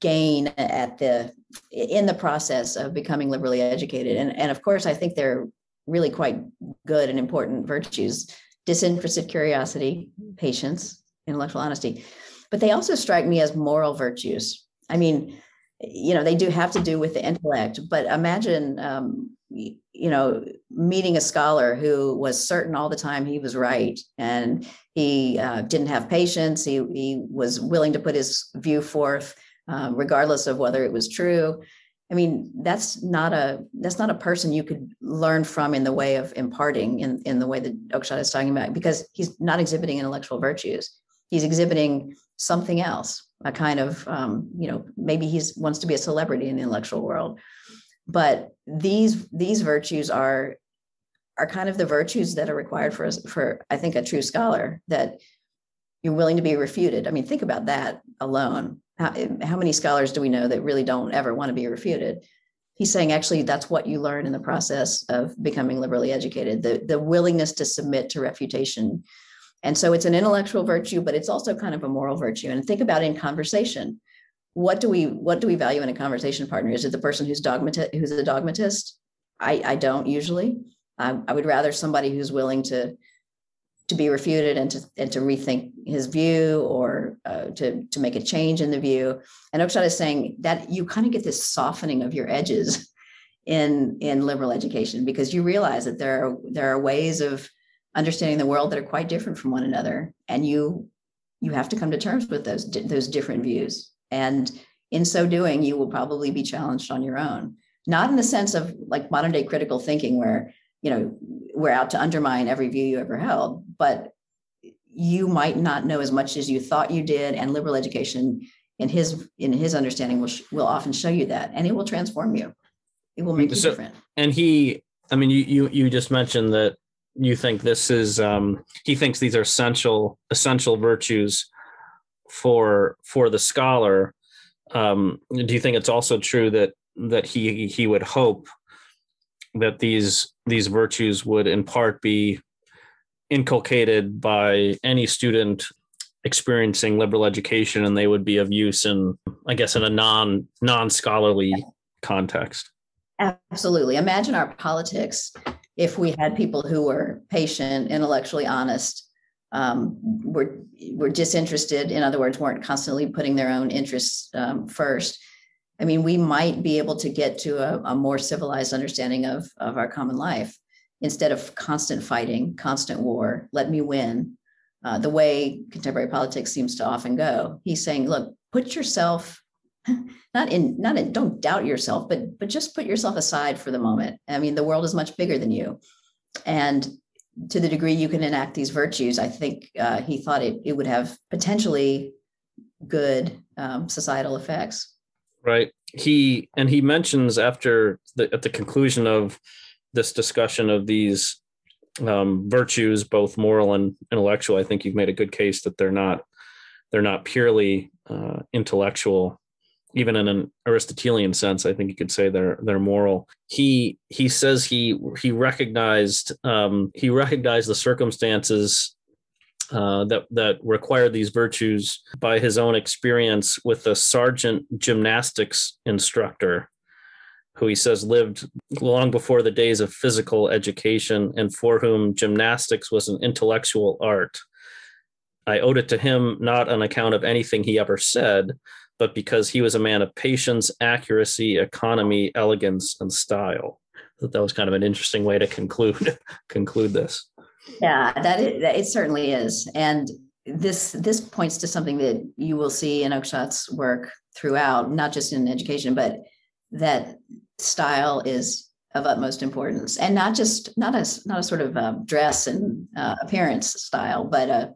gain at the in the process of becoming liberally educated. And, and of course, I think they're really quite good and important virtues disinterested curiosity, patience, intellectual honesty. But they also strike me as moral virtues. I mean, you know they do have to do with the intellect but imagine um, you know meeting a scholar who was certain all the time he was right and he uh, didn't have patience he, he was willing to put his view forth um, regardless of whether it was true. I mean that's not a that's not a person you could learn from in the way of imparting in, in the way that oakeshott is talking about because he's not exhibiting intellectual virtues. He's exhibiting something else a kind of um, you know maybe he's wants to be a celebrity in the intellectual world. But these these virtues are are kind of the virtues that are required for us for i think a true scholar that you're willing to be refuted. I mean think about that alone. How, how many scholars do we know that really don't ever want to be refuted? He's saying actually that's what you learn in the process of becoming liberally educated the, the willingness to submit to refutation and so it's an intellectual virtue, but it's also kind of a moral virtue. And think about in conversation. What do we what do we value in a conversation partner? Is it the person who's dogmatist who's a dogmatist? I, I don't usually. I, I would rather somebody who's willing to to be refuted and to and to rethink his view or uh, to to make a change in the view. And Oakeshott is saying that you kind of get this softening of your edges in in liberal education because you realize that there are there are ways of understanding the world that are quite different from one another and you you have to come to terms with those those different views. And in so doing you will probably be challenged on your own. Not in the sense of like modern day critical thinking where you know we're out to undermine every view you ever held but you might not know as much as you thought you did and liberal education in his in his understanding will will often show you that and it will transform you. It will mm, make you so, different. and he i mean you you you just mentioned that you think this is um, he thinks these are essential essential virtues for for the scholar. Um, do you think it's also true that that he he would hope that these these virtues would in part be inculcated by any student experiencing liberal education and they would be of use in i guess in a non non scholarly context? Absolutely. Imagine our politics if we had people who were patient, intellectually honest, um, were were disinterested. In other words, weren't constantly putting their own interests um, first. I mean, we might be able to get to a, a, more civilized understanding of of our common life instead of constant fighting, constant war. Let me win. Uh, the way contemporary politics seems to often go. He's saying, look, put yourself not in not in don't doubt yourself but but just put yourself aside for the moment. I mean the world is much bigger than you. And to the degree you can enact these virtues i think uh, he thought it, it would have potentially good um, societal effects. Right. He and he mentions after the at the conclusion of this discussion of these um, virtues both moral and intellectual i think you've made a good case that they're not they're not purely uh, intellectual even in an Aristotelian sense, I think you could say they're they're moral. He he says he he recognized um, he recognized the circumstances uh, that that required these virtues by his own experience with a sergeant gymnastics instructor, who he says lived long before the days of physical education and for whom gymnastics was an intellectual art. I owed it to him not on account of anything he ever said, but because he was a man of patience, accuracy, economy, elegance, and style. That that was kind of an interesting way to conclude conclude this. Yeah, that it, it certainly is, and this this points to something that you will see in Oakeshott's work throughout, not just in education, but that style is of utmost importance, and not just not a not a sort of uh, dress and uh, appearance style, but uh,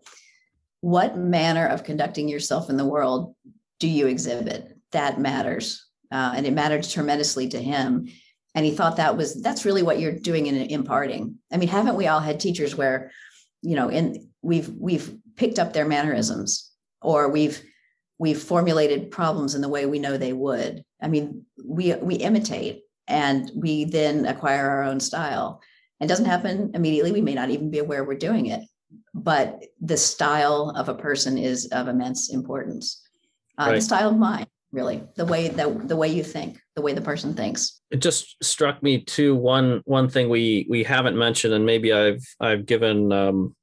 what manner of conducting yourself in the world do you exhibit? That matters. Uh, and it mattered tremendously to him. And he thought that was that's really what you're doing in imparting. I mean, haven't we all had teachers where, you know, in we've we've picked up their mannerisms or we've we've formulated problems in the way we know they would. I mean, we we imitate and we then acquire our own style. It doesn't happen immediately. We may not even be aware we're doing it, but the style of a person is of immense importance uh, right. the style of mind really the way that the way you think the way the person thinks it just struck me too one one thing we we haven't mentioned and maybe i've i've given um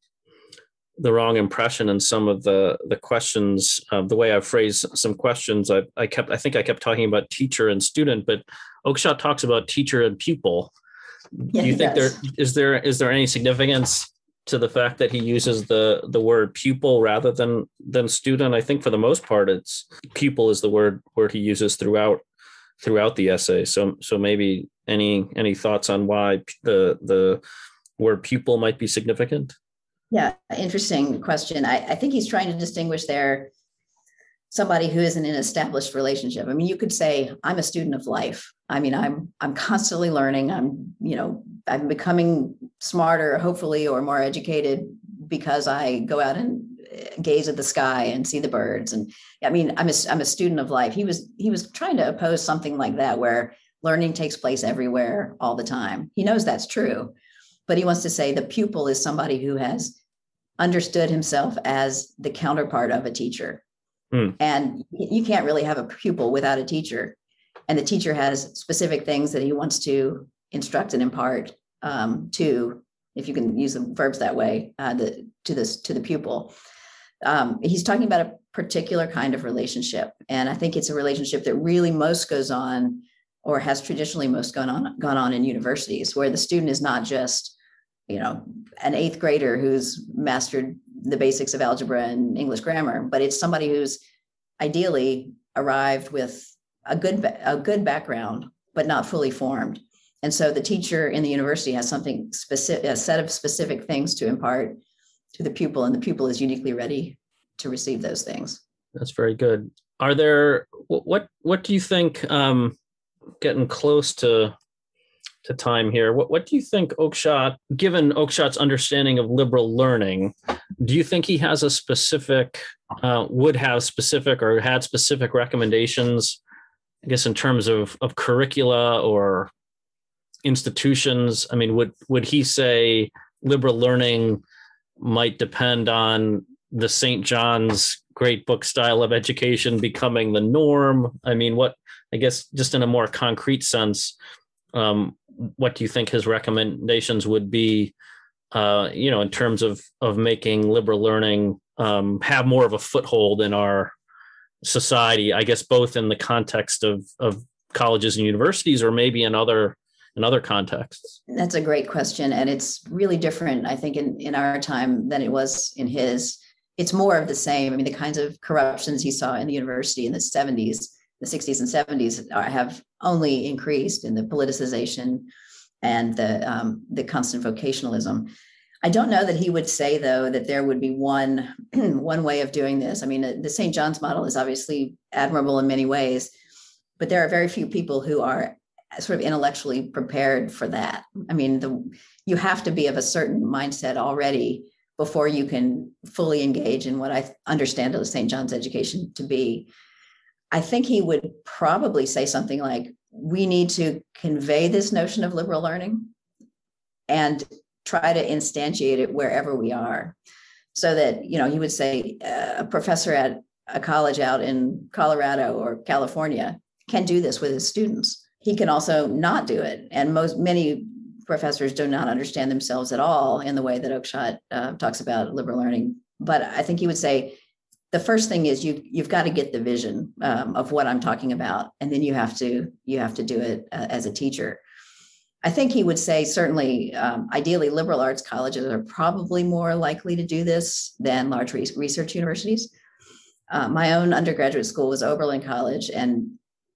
the wrong impression in some of the the questions. Uh, the way I phrased some questions, I, I kept I think I kept talking about teacher and student, but Oakeshott talks about teacher and pupil. Do you think does. there is there is there any significance to the fact that he uses the the word pupil rather than than student? I think for the most part, it's pupil is the word word he uses throughout throughout the essay. So so maybe any any thoughts on why the the word pupil might be significant? Yeah, interesting question. I, I think he's trying to distinguish there somebody who isn't in an established relationship. I mean, you could say, I'm a student of life. I mean, I'm I'm constantly learning. I'm, you know, I'm becoming smarter, hopefully, or more educated because I go out and eh, gaze at the sky and see the birds. And I mean, I'm a, I'm a student of life. He was he was trying to oppose something like that where learning takes place everywhere all the time. He knows that's true, but he wants to say the pupil is somebody who has understood himself as the counterpart of a teacher. Hmm. And you can't really have a pupil without a teacher. And the teacher has specific things that he wants to instruct and impart um, to, if you can use the verbs that way, uh, the, to this to the pupil. Um, he's talking about a particular kind of relationship, and I think it's a relationship that really most goes on, or has traditionally most gone on gone on in universities, where the student is not just you know an eighth grader who's mastered the basics of algebra and english grammar but it's somebody who's ideally arrived with a good a good background but not fully formed and so the teacher in the university has something specific a set of specific things to impart to the pupil and the pupil is uniquely ready to receive those things That's very good. Are there what what do you think? Um, getting close to to time here. What what do you think Oakeshott, given Oakeshott's understanding of liberal learning, do you think he has a specific uh, would have specific or had specific recommendations? I guess in terms of of curricula or institutions. I mean, would would he say liberal learning might depend on the St. John's great book style of education becoming the norm? I mean, what I guess just in a more concrete sense, um, what do you think his recommendations would be? Uh, you know, in terms of of making liberal learning um, have more of a foothold in our society, I guess both in the context of of colleges and universities, or maybe in other in other contexts. That's a great question, and it's really different, I think, in in our time than it was in his. It's more of the same. I mean, the kinds of corruptions he saw in the university in the 70s, the 60s and 70s have only increased in the politicization and the um, the constant vocationalism. I don't know that he would say though that there would be one one way of doing this. I mean, the St. John's model is obviously admirable in many ways, but there are very few people who are sort of intellectually prepared for that. I mean, the you have to be of a certain mindset already before you can fully engage in what I understand of St. John's education to be. I think he would probably say something like, we need to convey this notion of liberal learning and try to instantiate it wherever we are. So that, you know, he would say a professor at a college out in Colorado or California can do this with his students. He can also not do it. And most many professors do not understand themselves at all in the way that Oakeshott uh, talks about liberal learning. But I think he would say the first thing is you you've got to get the vision um, of what I'm talking about, and then you have to you have to do it uh, as a teacher. I think he would say certainly, um, ideally, liberal arts colleges are probably more likely to do this than large re- research universities. Uh, my own undergraduate school was Oberlin College, and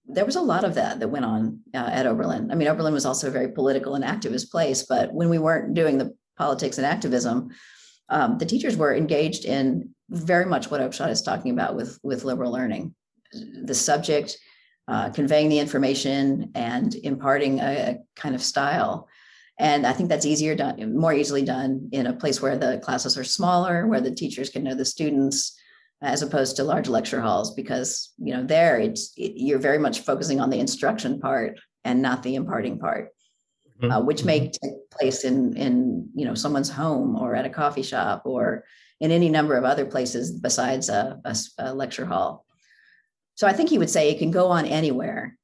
there was a lot of that that went on uh, at Oberlin. I mean, Oberlin was also a very political and activist place, but when we weren't doing the politics and activism, um, the teachers were engaged in very much what Oakeshott is talking about with with liberal learning, the subject, uh, conveying the information, and imparting a, a, kind of style. And I think that's easier done, more easily done in a place where the classes are smaller, where the teachers can know the students, as opposed to large lecture halls, because you know there it's it, you're very much focusing on the instruction part and not the imparting part. Uh, which may take place in in you know someone's home or at a coffee shop or in any number of other places besides a, a, a lecture hall. So I think he would say it can go on anywhere,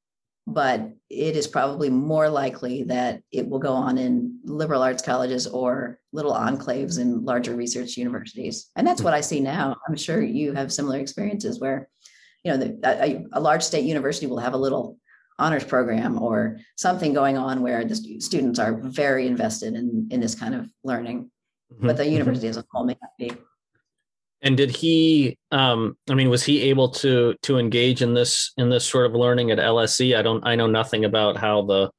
but it is probably more likely that it will go on in liberal arts colleges or little enclaves in larger research universities. And that's what I see now. I'm sure you have similar experiences where, you know, the, a, a large state university will have a little honors program or something going on where the students are very invested in, in this kind of learning. Mm-hmm. But the mm-hmm. university as a whole may not be. And did he? Um, I mean, was he able to to engage in this in this sort of learning at LSE? I don't. I know nothing about how the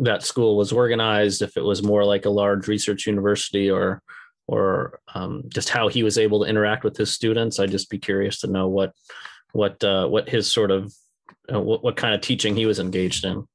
that school was organized. If it was more like a large research university or or um, just how he was able to interact with his students. I'd just be curious to know what what uh, what his sort of uh, what, what kind of teaching he was engaged in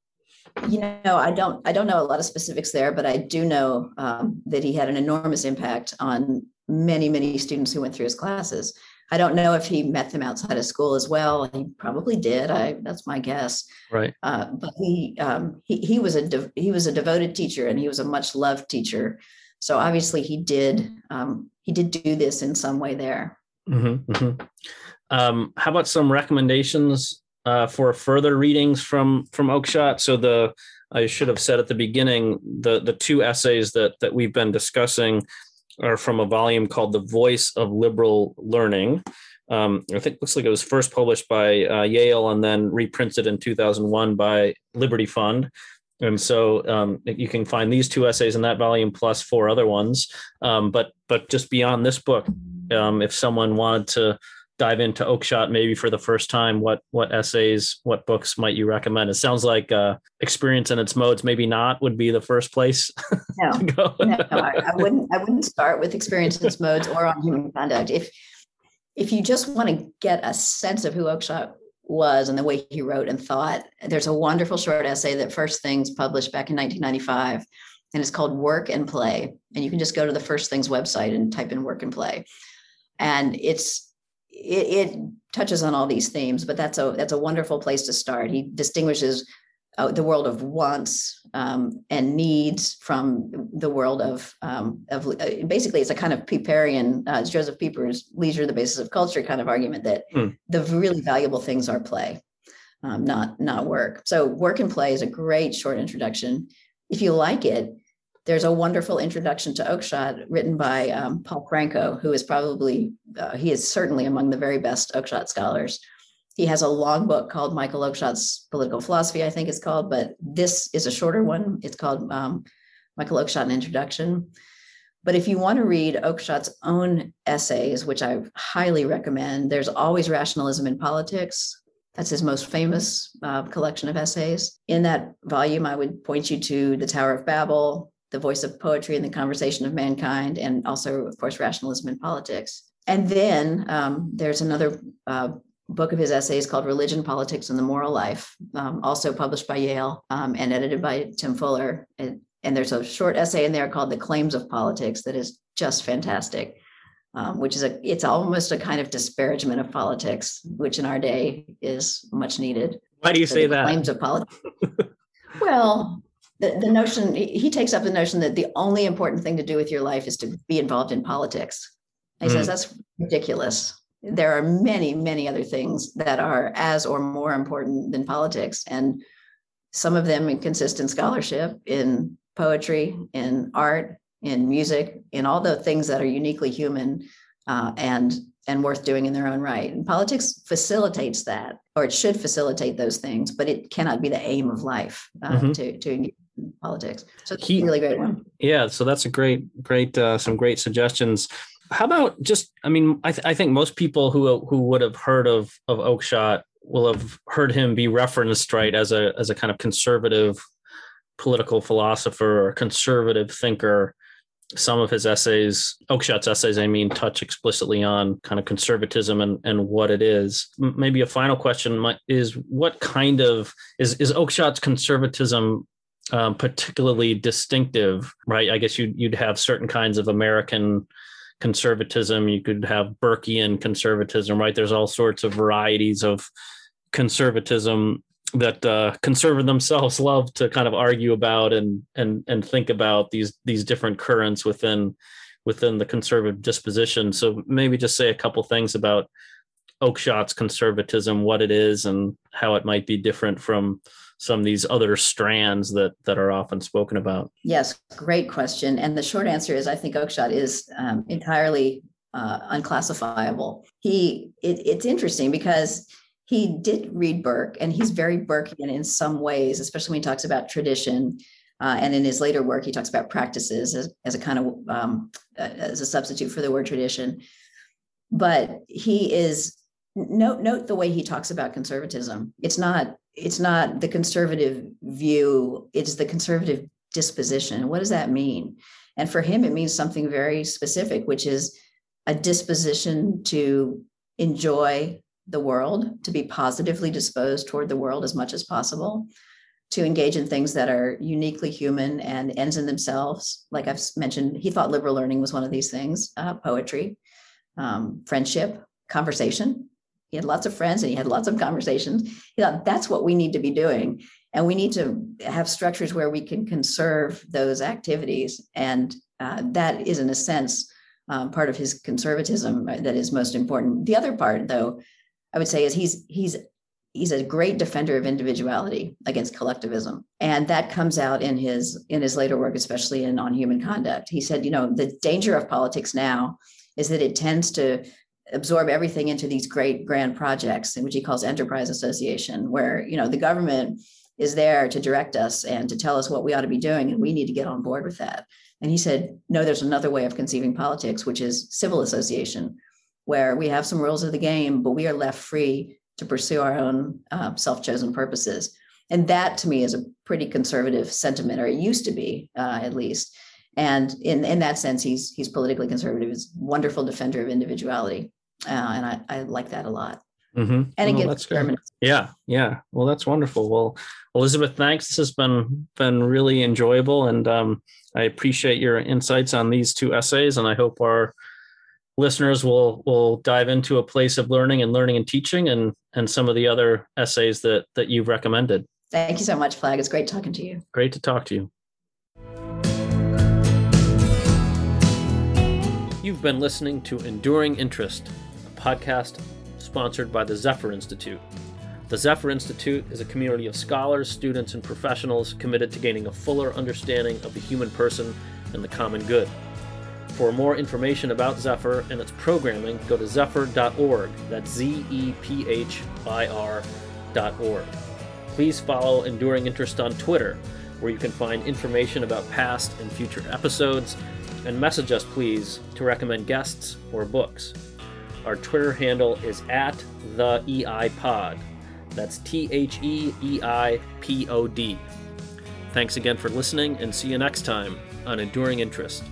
you know i don't i don't know a lot of specifics there but i do know um, that he had an enormous impact on many, many students who went through his classes. I don't know if he met them outside of school as well. He probably did. I that's my guess. Right. Uh, but he um, he he was a de- he was a devoted teacher and he was a much loved teacher. So obviously he did um, he did do this in some way there. Mm-hmm, mm-hmm. Um, how about some recommendations uh, for further readings from from Oakeshott? So the I should have said at the beginning the the two essays that that we've been discussing are from a volume called The Voice of Liberal Learning. Um, I think looks like it was first published by uh, Yale and then reprinted in 2001 by Liberty Fund. And so um, you can find these two essays in that volume plus four other ones. Um, but but just beyond this book, um, if someone wanted to dive into Oakeshott maybe for the first time, what what essays, what books might you recommend? It sounds like uh, experience in its modes, maybe not, would be the first place. No, no, no I, I, wouldn't. I wouldn't start with experience in its modes or on human conduct. If if you just want to get a sense of who Oakeshott was and the way he wrote and thought, there's a wonderful short essay that First Things published back in 1995, and it's called Work and Play. And you can just go to the First Things website and type in Work and Play, and it's it, it, touches on all these themes, but that's a that's a wonderful place to start. He distinguishes uh, the world of wants um, and needs from the world of um, of uh, basically it's a kind of Pieperian uh, Joseph Pieper's leisure the basis of culture kind of argument that hmm. the really valuable things are play, um, not not work. So work and play is a great short introduction. If you like it, there's a wonderful introduction to Oakeshott written by um, Paul Franco, who is probably, uh, he is certainly among the very best Oakeshott scholars. He has a long book called Michael Oakeshott's Political Philosophy, I think it's called, but this is a shorter one. It's called um, Michael Oakeshott An Introduction. But if you want to read Oakeshott's own essays, which I highly recommend, there's always Rationalism in Politics. That's his most famous uh, collection of essays. In that volume, I would point you to The Tower of Babel, the voice of poetry and the conversation of mankind, and also, of course, rationalism in politics. And then um, there's another uh, book of his essays called Religion, Politics, and the Moral Life, um, also published by Yale um, and edited by Tim Fuller. And, and, there's a short essay in there called The Claims of Politics that is just fantastic. Um, which is a it's almost a kind of disparagement of politics, which in our day is much needed. Why do you so say that? Claims of politics. well, the, the notion he takes up the notion that the only important thing to do with your life is to be involved in politics he mm. says that's ridiculous there are many many other things that are as or more important than politics and some of them consist in scholarship in poetry in art in music in all the things that are uniquely human uh, and and worth doing in their own right and politics facilitates that or it should facilitate those things but it cannot be the aim of life uh, mm-hmm. to to politics. So he, a really great one. Yeah, so that's a great, great, uh, some great suggestions. How about just? I mean, I, th- I think most people who who would have heard of of Oakeshott will have heard him be referenced right as a as a kind of conservative political philosopher or conservative thinker. Some of his essays, Oakeshott's essays, I mean, touch explicitly on kind of conservatism and, and what it is. Maybe a final question is: What kind of is is Oakeshott's conservatism um, particularly distinctive, right? I guess you'd, you'd have certain kinds of American conservatism. You could have Burkean conservatism, right? There's all sorts of varieties of conservatism that uh, conservative themselves love to kind of argue about and and and think about these these different currents within within the conservative disposition. So maybe just say a couple things about Oakeshott's conservatism, what it is, and how it might be different from some of these other strands that that are often spoken about? Yes, great question. And the short answer is I think Oakeshott is um, entirely uh, unclassifiable. He it, it's interesting because he did read Burke, and he's very Burkean in some ways, especially when he talks about tradition. Uh, and in his later work, he talks about practices as, as a kind of um, as a substitute for the word tradition. But he is note note the way he talks about conservatism. It's not it's not the conservative view. It's the conservative disposition. What does that mean? And for him, it means something very specific, which is a disposition to enjoy the world, to be positively disposed toward the world as much as possible, to engage in things that are uniquely human and ends in themselves. Like I've mentioned, he thought liberal learning was one of these things uh, poetry, um, friendship, conversation. He had lots of friends and he had lots of conversations. He thought that's what we need to be doing. And we need to have structures where we can conserve those activities. And uh, that is, in a sense, um, part of his conservatism that is most important. The other part, though, I would say is he's he's he's a great defender of individuality against collectivism and that comes out in his in his later work especially in on human conduct he said you know the danger of politics now is that it tends to absorb everything into these great grand projects which he calls enterprise association where you know the government is there to direct us and to tell us what we ought to be doing and we need to get on board with that and he said no there's another way of conceiving politics which is civil association where we have some rules of the game, but we are left free to pursue our own uh, self chosen purposes. And that to me is a pretty conservative sentiment, or it used to be uh, at least. And in, in that sense, he's he's politically conservative. He's a wonderful defender of individuality, uh, and I, I like that a lot. Mm-hmm. And again, that's good. Yeah, yeah. Well, that's wonderful. Well, Elizabeth, thanks. This has been been really enjoyable, and um, I appreciate your insights on these two essays. And I hope our listeners will will dive into a place of learning and learning and teaching and and some of the other essays that that you've recommended thank you so much Flagg it's great talking to you great to talk to you you've been listening to enduring interest podcast sponsored by the zephyr institute the Zephyr Institute is a community of scholars, students, and professionals committed to gaining a fuller understanding of the human person and the common good. For more information about Zephyr and its programming, go to zephyr.org. That's Z E P H I R.org. Please follow Enduring Interest on Twitter, where you can find information about past and future episodes, and message us, please, to recommend guests or books. Our Twitter handle is at the EI Pod. That's T H E E I P O D. Thanks again for listening, and see you next time on Enduring Interest.